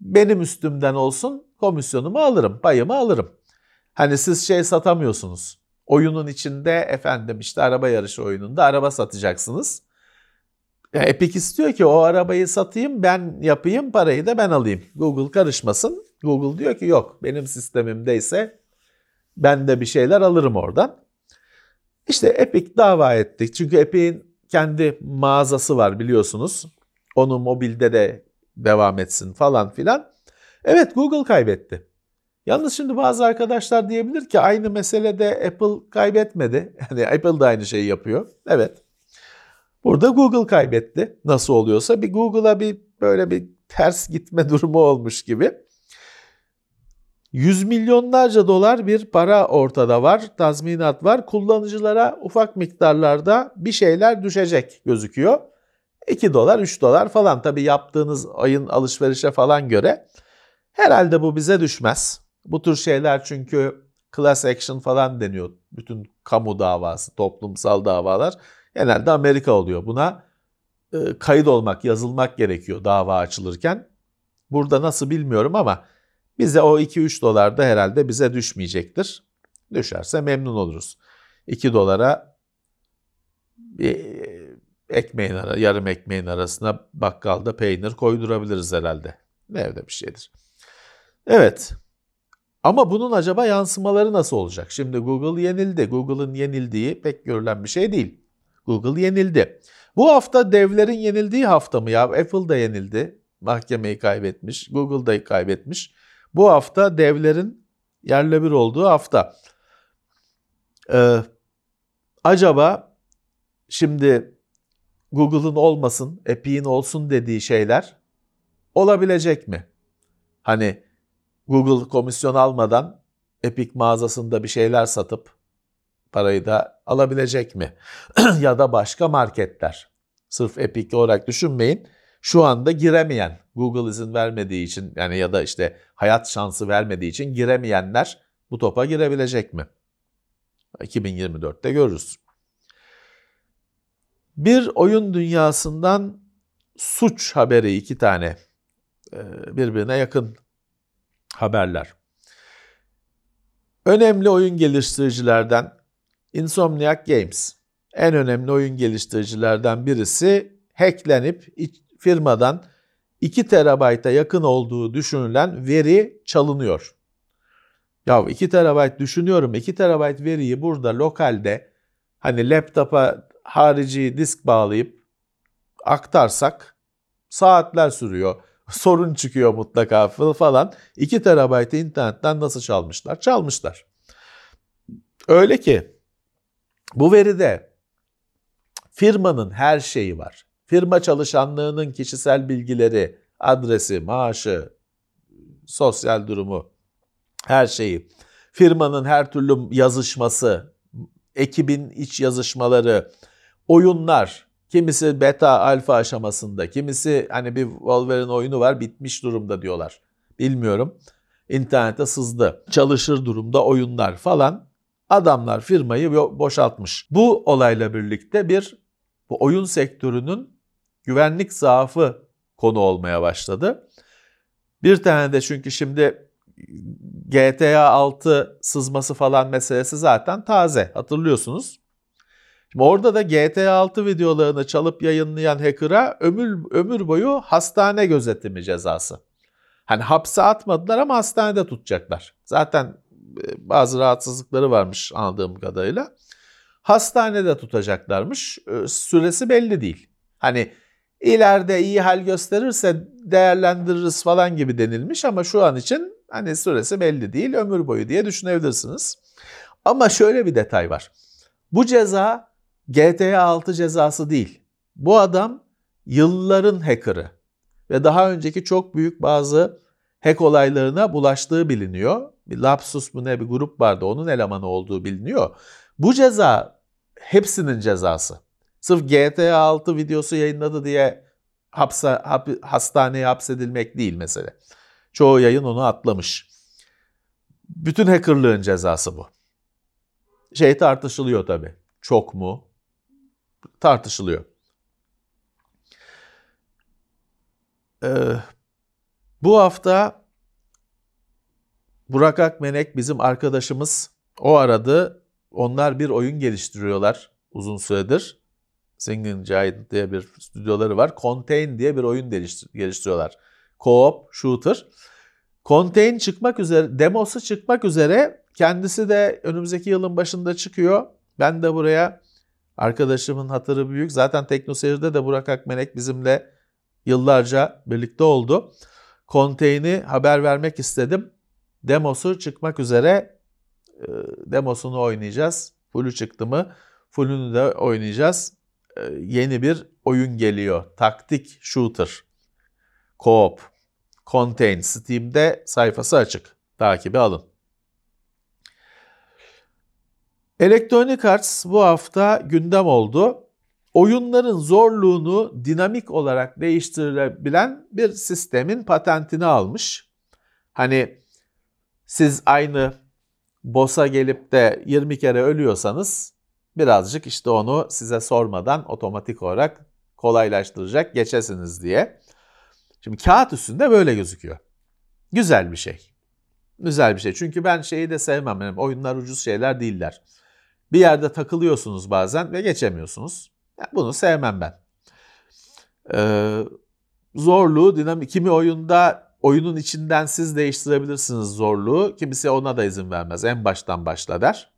benim üstümden olsun komisyonumu alırım, payımı alırım. Hani siz şey satamıyorsunuz. Oyunun içinde efendim işte araba yarışı oyununda araba satacaksınız. Ya Epic istiyor ki o arabayı satayım ben yapayım parayı da ben alayım. Google karışmasın. Google diyor ki yok benim sistemimdeyse ben de bir şeyler alırım oradan. İşte Epic dava etti. Çünkü Epic'in kendi mağazası var biliyorsunuz. Onu mobilde de devam etsin falan filan. Evet Google kaybetti. Yalnız şimdi bazı arkadaşlar diyebilir ki aynı meselede Apple kaybetmedi. Yani Apple da aynı şeyi yapıyor. Evet. Burada Google kaybetti. Nasıl oluyorsa bir Google'a bir böyle bir ters gitme durumu olmuş gibi. Yüz milyonlarca dolar bir para ortada var, tazminat var. Kullanıcılara ufak miktarlarda bir şeyler düşecek gözüküyor. 2 dolar, 3 dolar falan tabii yaptığınız ayın alışverişe falan göre. Herhalde bu bize düşmez. Bu tür şeyler çünkü class action falan deniyor. Bütün kamu davası, toplumsal davalar genelde Amerika oluyor. Buna e, kayıt olmak, yazılmak gerekiyor dava açılırken. Burada nasıl bilmiyorum ama bize o 2-3 dolar da herhalde bize düşmeyecektir. Düşerse memnun oluruz. 2 dolara bir ekmeğin ara, yarım ekmeğin arasına bakkalda peynir koydurabiliriz herhalde. Evde bir şeydir. Evet. Ama bunun acaba yansımaları nasıl olacak? Şimdi Google yenildi. Google'ın yenildiği pek görülen bir şey değil. Google yenildi. Bu hafta devlerin yenildiği hafta mı ya? Apple da yenildi. Mahkemeyi kaybetmiş. Google da kaybetmiş. Bu hafta devlerin yerle bir olduğu hafta. Ee, acaba şimdi Google'ın olmasın, Epic'in olsun dediği şeyler olabilecek mi? Hani Google komisyon almadan Epic mağazasında bir şeyler satıp parayı da alabilecek mi? ya da başka marketler. Sırf Epic olarak düşünmeyin. Şu anda giremeyen, Google izin vermediği için yani ya da işte hayat şansı vermediği için giremeyenler bu topa girebilecek mi? 2024'te görürüz. Bir oyun dünyasından suç haberi iki tane birbirine yakın haberler. Önemli oyun geliştiricilerden Insomniac Games. En önemli oyun geliştiricilerden birisi hacklenip firmadan 2 terabayta yakın olduğu düşünülen veri çalınıyor. Ya 2 terabayt düşünüyorum 2 terabayt veriyi burada lokalde hani laptopa harici disk bağlayıp aktarsak saatler sürüyor. Sorun çıkıyor mutlaka falan. 2 terabaytı internetten nasıl çalmışlar? Çalmışlar. Öyle ki bu veride firmanın her şeyi var. Firma çalışanlığının kişisel bilgileri, adresi, maaşı, sosyal durumu, her şeyi. Firmanın her türlü yazışması, ekibin iç yazışmaları, oyunlar, kimisi beta alfa aşamasında, kimisi hani bir Wolverine oyunu var bitmiş durumda diyorlar. Bilmiyorum. İnternete sızdı. Çalışır durumda oyunlar falan. Adamlar firmayı boşaltmış. Bu olayla birlikte bir bu oyun sektörünün güvenlik zaafı konu olmaya başladı. Bir tane de çünkü şimdi GTA 6 sızması falan meselesi zaten taze hatırlıyorsunuz. Orada da GTA 6 videolarını çalıp yayınlayan hacker'a ömür, ömür boyu hastane gözetimi cezası. Hani hapse atmadılar ama hastanede tutacaklar. Zaten e, bazı rahatsızlıkları varmış anladığım kadarıyla. Hastanede tutacaklarmış. E, süresi belli değil. Hani ileride iyi hal gösterirse değerlendiririz falan gibi denilmiş ama şu an için hani süresi belli değil, ömür boyu diye düşünebilirsiniz. Ama şöyle bir detay var. Bu ceza GTA 6 cezası değil. Bu adam yılların hacker'ı ve daha önceki çok büyük bazı hack olaylarına bulaştığı biliniyor. Bir Lapsus mu ne bir grup vardı onun elemanı olduğu biliniyor. Bu ceza hepsinin cezası. Sırf GTA 6 videosu yayınladı diye hapse, hap, hastaneye hapsedilmek değil mesele. Çoğu yayın onu atlamış. Bütün hackerlığın cezası bu. Şey tartışılıyor tabii. Çok mu? Tartışılıyor. Ee, bu hafta Burak Akmenek bizim arkadaşımız. O aradı. Onlar bir oyun geliştiriyorlar uzun süredir. Singing Giant diye bir stüdyoları var. Contain diye bir oyun geliştiriyorlar. Co-op shooter. Contain çıkmak üzere, demosu çıkmak üzere. Kendisi de önümüzdeki yılın başında çıkıyor. Ben de buraya arkadaşımın hatırı büyük. Zaten TeknoSeyir'de de Burak Akmenek bizimle yıllarca birlikte oldu. Contain'i haber vermek istedim. Demosu çıkmak üzere. Ee, demosunu oynayacağız. Full'ü çıktı mı? Full'ünü de oynayacağız. Ee, yeni bir oyun geliyor. Taktik Shooter. Co-op. Contain. Steam'de sayfası açık. Takibi alın. Electronic Arts bu hafta gündem oldu. Oyunların zorluğunu dinamik olarak değiştirebilen bir sistemin patentini almış. Hani siz aynı boss'a gelip de 20 kere ölüyorsanız birazcık işte onu size sormadan otomatik olarak kolaylaştıracak geçesiniz diye. Şimdi kağıt üstünde böyle gözüküyor. Güzel bir şey. Güzel bir şey. Çünkü ben şeyi de sevmem. Yani oyunlar ucuz şeyler değiller. Bir yerde takılıyorsunuz bazen ve geçemiyorsunuz. Yani bunu sevmem ben. Ee, zorluğu dinamik. Kimi oyunda oyunun içinden siz değiştirebilirsiniz zorluğu. Kimisi ona da izin vermez. En baştan başla der.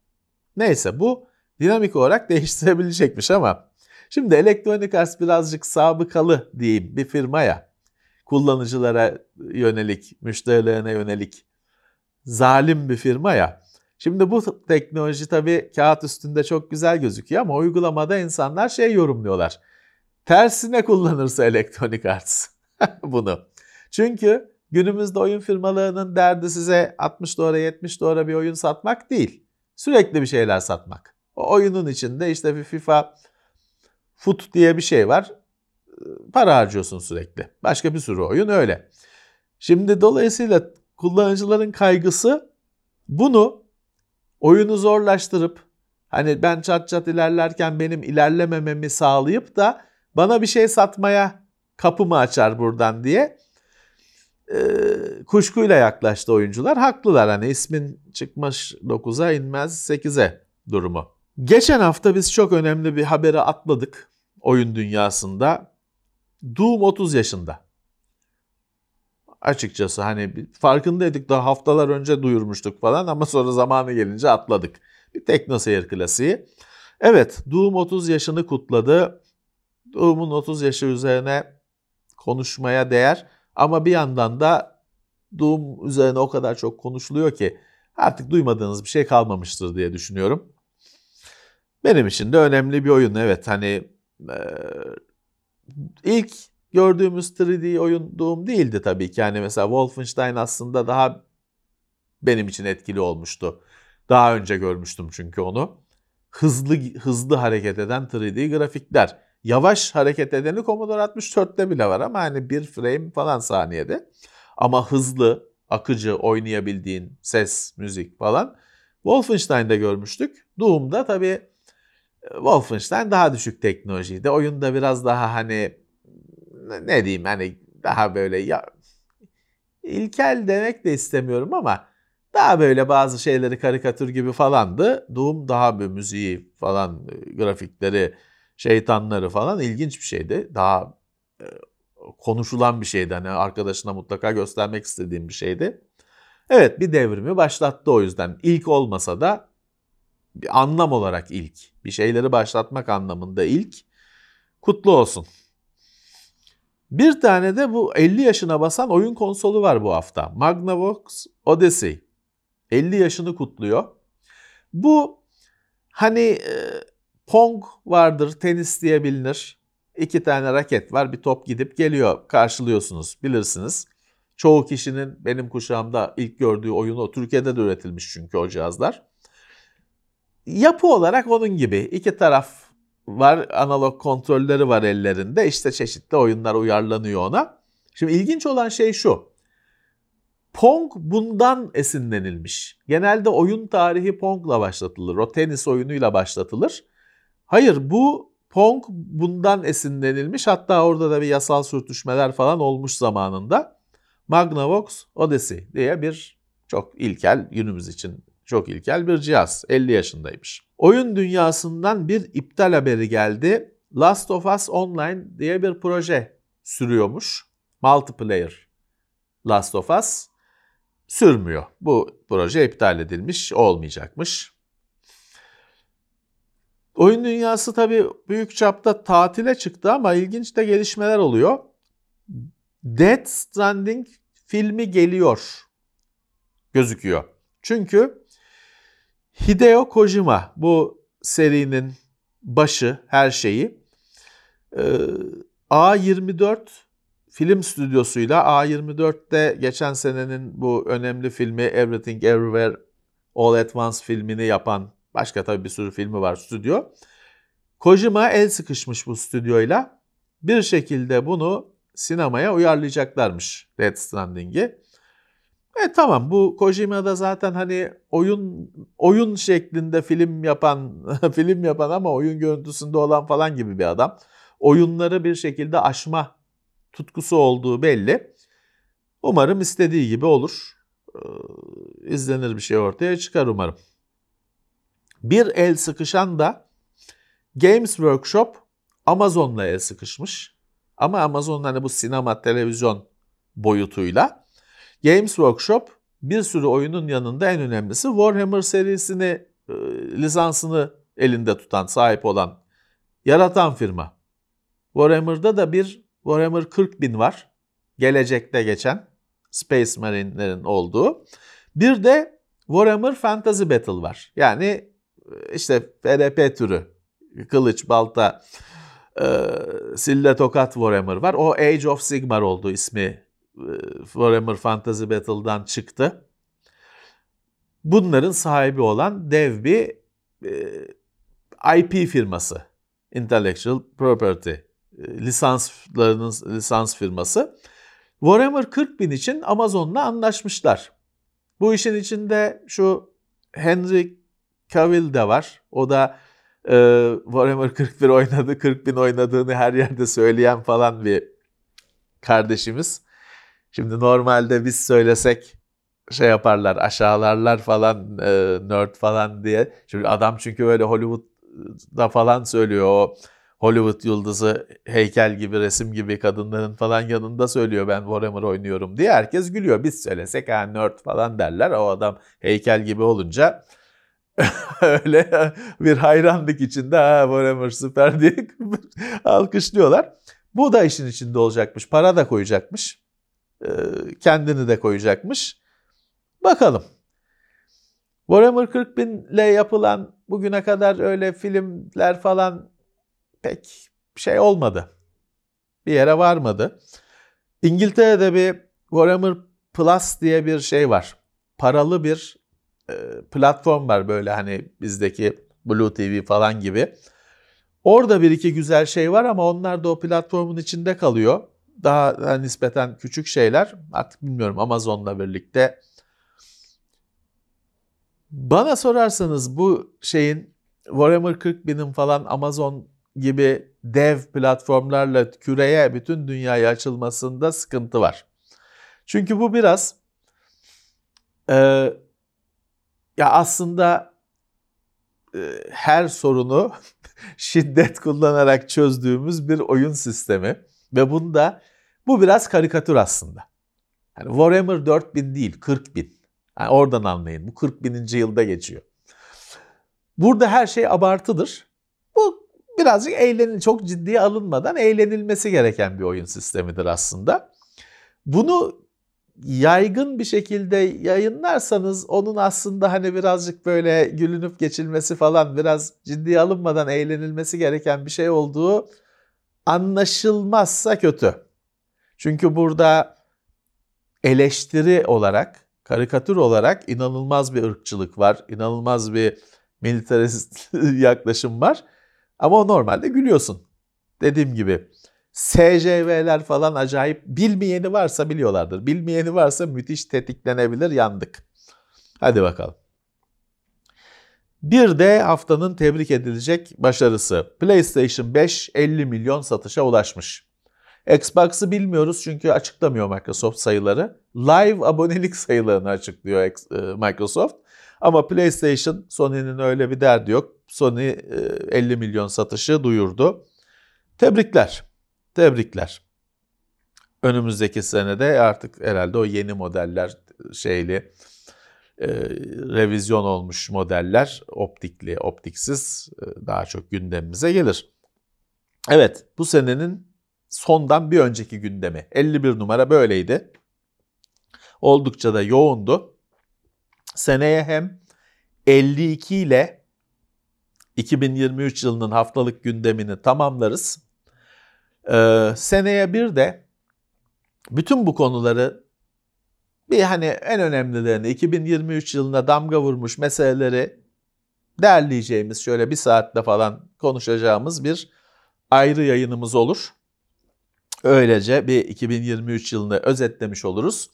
Neyse bu dinamik olarak değiştirebilecekmiş ama şimdi Electronic Arts birazcık sabıkalı diyeyim bir firmaya kullanıcılara yönelik, müşterilerine yönelik zalim bir firma ya. Şimdi bu teknoloji tabii kağıt üstünde çok güzel gözüküyor ama uygulamada insanlar şey yorumluyorlar. Tersine kullanırsa Electronic Arts bunu. Çünkü günümüzde oyun firmalarının derdi size 60 dolara 70 dolara bir oyun satmak değil. Sürekli bir şeyler satmak. O oyunun içinde işte bir FIFA Foot diye bir şey var. Para harcıyorsun sürekli. Başka bir sürü oyun öyle. Şimdi dolayısıyla kullanıcıların kaygısı bunu oyunu zorlaştırıp hani ben çat çat ilerlerken benim ilerlemememi sağlayıp da bana bir şey satmaya kapımı açar buradan diye e, kuşkuyla yaklaştı oyuncular. Haklılar hani ismin çıkmış 9'a inmez 8'e durumu. Geçen hafta biz çok önemli bir haberi atladık oyun dünyasında. Doom 30 yaşında açıkçası hani farkındaydık daha haftalar önce duyurmuştuk falan ama sonra zamanı gelince atladık. Bir tekno seyir klasiği. Evet Doom 30 yaşını kutladı. Doom'un 30 yaşı üzerine konuşmaya değer ama bir yandan da Doom üzerine o kadar çok konuşuluyor ki artık duymadığınız bir şey kalmamıştır diye düşünüyorum. Benim için de önemli bir oyun evet hani e, ilk gördüğümüz 3D oyun Doom değildi tabii ki. Yani mesela Wolfenstein aslında daha benim için etkili olmuştu. Daha önce görmüştüm çünkü onu. Hızlı hızlı hareket eden 3D grafikler. Yavaş hareket edeni Commodore 64'te bile var ama hani bir frame falan saniyede. Ama hızlı, akıcı oynayabildiğin ses, müzik falan Wolfenstein'de görmüştük. Doom'da tabii e, Wolfenstein daha düşük teknolojiydi. Oyunda biraz daha hani ne diyeyim hani daha böyle ya ilkel demek de istemiyorum ama daha böyle bazı şeyleri karikatür gibi falandı. Doom daha bir müziği falan, grafikleri, şeytanları falan ilginç bir şeydi. Daha e, konuşulan bir şeydi. Hani arkadaşına mutlaka göstermek istediğim bir şeydi. Evet bir devrimi başlattı o yüzden. İlk olmasa da bir anlam olarak ilk. Bir şeyleri başlatmak anlamında ilk. Kutlu olsun. Bir tane de bu 50 yaşına basan oyun konsolu var bu hafta. Magnavox Odyssey. 50 yaşını kutluyor. Bu hani e, Pong vardır, tenis diye bilinir. İki tane raket var, bir top gidip geliyor. Karşılıyorsunuz, bilirsiniz. Çoğu kişinin benim kuşağımda ilk gördüğü oyunu. Türkiye'de de üretilmiş çünkü o cihazlar. Yapı olarak onun gibi. iki taraf var, analog kontrolleri var ellerinde. İşte çeşitli oyunlar uyarlanıyor ona. Şimdi ilginç olan şey şu. Pong bundan esinlenilmiş. Genelde oyun tarihi Pong'la başlatılır. O tenis oyunuyla başlatılır. Hayır bu Pong bundan esinlenilmiş. Hatta orada da bir yasal sürtüşmeler falan olmuş zamanında. Magnavox Odyssey diye bir çok ilkel günümüz için çok ilkel bir cihaz. 50 yaşındaymış. Oyun dünyasından bir iptal haberi geldi. Last of Us Online diye bir proje sürüyormuş. Multiplayer Last of Us sürmüyor. Bu proje iptal edilmiş, olmayacakmış. Oyun dünyası tabii büyük çapta tatile çıktı ama ilginç de gelişmeler oluyor. Death Stranding filmi geliyor gözüküyor. Çünkü Hideo Kojima bu serinin başı, her şeyi A24 film stüdyosuyla A24'te geçen senenin bu önemli filmi Everything Everywhere All at Once filmini yapan başka tabii bir sürü filmi var stüdyo. Kojima el sıkışmış bu stüdyoyla. Bir şekilde bunu sinemaya uyarlayacaklarmış Death Stranding'i. E tamam bu Kojima da zaten hani oyun oyun şeklinde film yapan film yapan ama oyun görüntüsünde olan falan gibi bir adam. Oyunları bir şekilde aşma tutkusu olduğu belli. Umarım istediği gibi olur. Ee, izlenir bir şey ortaya çıkar umarım. Bir el sıkışan da Games Workshop Amazon'la el sıkışmış. Ama Amazon hani bu sinema, televizyon boyutuyla. Games Workshop bir sürü oyunun yanında en önemlisi Warhammer serisini e, lisansını elinde tutan, sahip olan, yaratan firma. Warhammer'da da bir Warhammer 40 bin var. Gelecekte geçen Space Marine'lerin olduğu. Bir de Warhammer Fantasy Battle var. Yani e, işte FRP türü kılıç, balta, e, sille tokat Warhammer var. O Age of Sigmar oldu ismi Warhammer Fantasy Battle'dan çıktı. Bunların sahibi olan dev bir e, IP firması. Intellectual Property e, lisanslarının lisans firması. Warhammer 40 bin için Amazon'la anlaşmışlar. Bu işin içinde şu Henry Cavill de var. O da e, Warhammer 41 oynadı, 40 bin oynadığını her yerde söyleyen falan bir kardeşimiz. Şimdi normalde biz söylesek şey yaparlar, aşağılarlar falan, e, nerd falan diye. Şimdi adam çünkü öyle Hollywood'da falan söylüyor o Hollywood yıldızı heykel gibi, resim gibi kadınların falan yanında söylüyor ben Warhammer oynuyorum diye. Herkes gülüyor. Biz söylesek ha nerd falan derler. O adam heykel gibi olunca öyle bir hayranlık içinde ha Warhammer süper diye alkışlıyorlar. Bu da işin içinde olacakmış. Para da koyacakmış. E, kendini de koyacakmış. Bakalım. Warhammer 40 binle yapılan bugüne kadar öyle filmler falan pek şey olmadı. Bir yere varmadı. İngiltere'de bir Warhammer Plus diye bir şey var. Paralı bir e, platform var böyle hani bizdeki Blue TV falan gibi. Orada bir iki güzel şey var ama onlar da o platformun içinde kalıyor daha nispeten küçük şeyler artık bilmiyorum Amazon'la birlikte. Bana sorarsanız bu şeyin Warhammer 40 binin falan Amazon gibi dev platformlarla küreye bütün dünyaya açılmasında sıkıntı var. Çünkü bu biraz e, ya aslında e, her sorunu şiddet kullanarak çözdüğümüz bir oyun sistemi. Ve bunda bu biraz karikatür aslında. Yani Warhammer 4000 değil 40 bin. Yani oradan anlayın. Bu 40 bininci yılda geçiyor. Burada her şey abartıdır. Bu birazcık eğlenil, çok ciddiye alınmadan eğlenilmesi gereken bir oyun sistemidir aslında. Bunu yaygın bir şekilde yayınlarsanız onun aslında hani birazcık böyle gülünüp geçilmesi falan biraz ciddiye alınmadan eğlenilmesi gereken bir şey olduğu anlaşılmazsa kötü. Çünkü burada eleştiri olarak, karikatür olarak inanılmaz bir ırkçılık var, inanılmaz bir militarist yaklaşım var. Ama normalde gülüyorsun. Dediğim gibi SCV'ler falan acayip. Bilmeyeni varsa biliyorlardır. Bilmeyeni varsa müthiş tetiklenebilir yandık. Hadi bakalım. Bir de haftanın tebrik edilecek başarısı. PlayStation 5 50 milyon satışa ulaşmış. Xbox'ı bilmiyoruz çünkü açıklamıyor Microsoft sayıları. Live abonelik sayılarını açıklıyor e, Microsoft. Ama PlayStation, Sony'nin öyle bir derdi yok. Sony 50 e, milyon satışı duyurdu. Tebrikler. Tebrikler. Önümüzdeki senede artık herhalde o yeni modeller şeyli e, revizyon olmuş modeller optikli, optiksiz e, daha çok gündemimize gelir. Evet, bu senenin sondan bir önceki gündemi 51 numara böyleydi. Oldukça da yoğundu. Seneye hem 52 ile 2023 yılının haftalık gündemini tamamlarız. Ee, seneye bir de bütün bu konuları bir hani en önemlilerini 2023 yılına damga vurmuş meseleleri derleyeceğimiz şöyle bir saatte falan konuşacağımız bir ayrı yayınımız olur. Öylece bir 2023 yılını özetlemiş oluruz.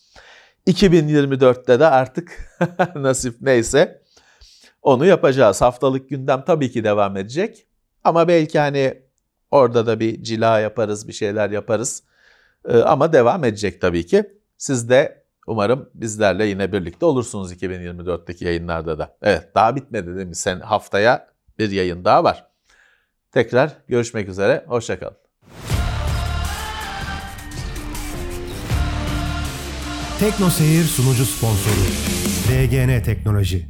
2024'te de artık nasip neyse onu yapacağız. Haftalık gündem tabii ki devam edecek. Ama belki hani Orada da bir cila yaparız, bir şeyler yaparız. Ee, ama devam edecek tabii ki. Siz de umarım bizlerle yine birlikte olursunuz 2024'teki yayınlarda da. Evet daha bitmedi değil mi? Sen haftaya bir yayın daha var. Tekrar görüşmek üzere. Hoşçakalın. Tekno Seyir sunucu sponsoru DGN Teknoloji.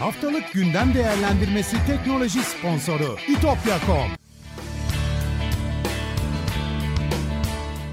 Haftalık gündem değerlendirmesi teknoloji sponsoru itopya.com.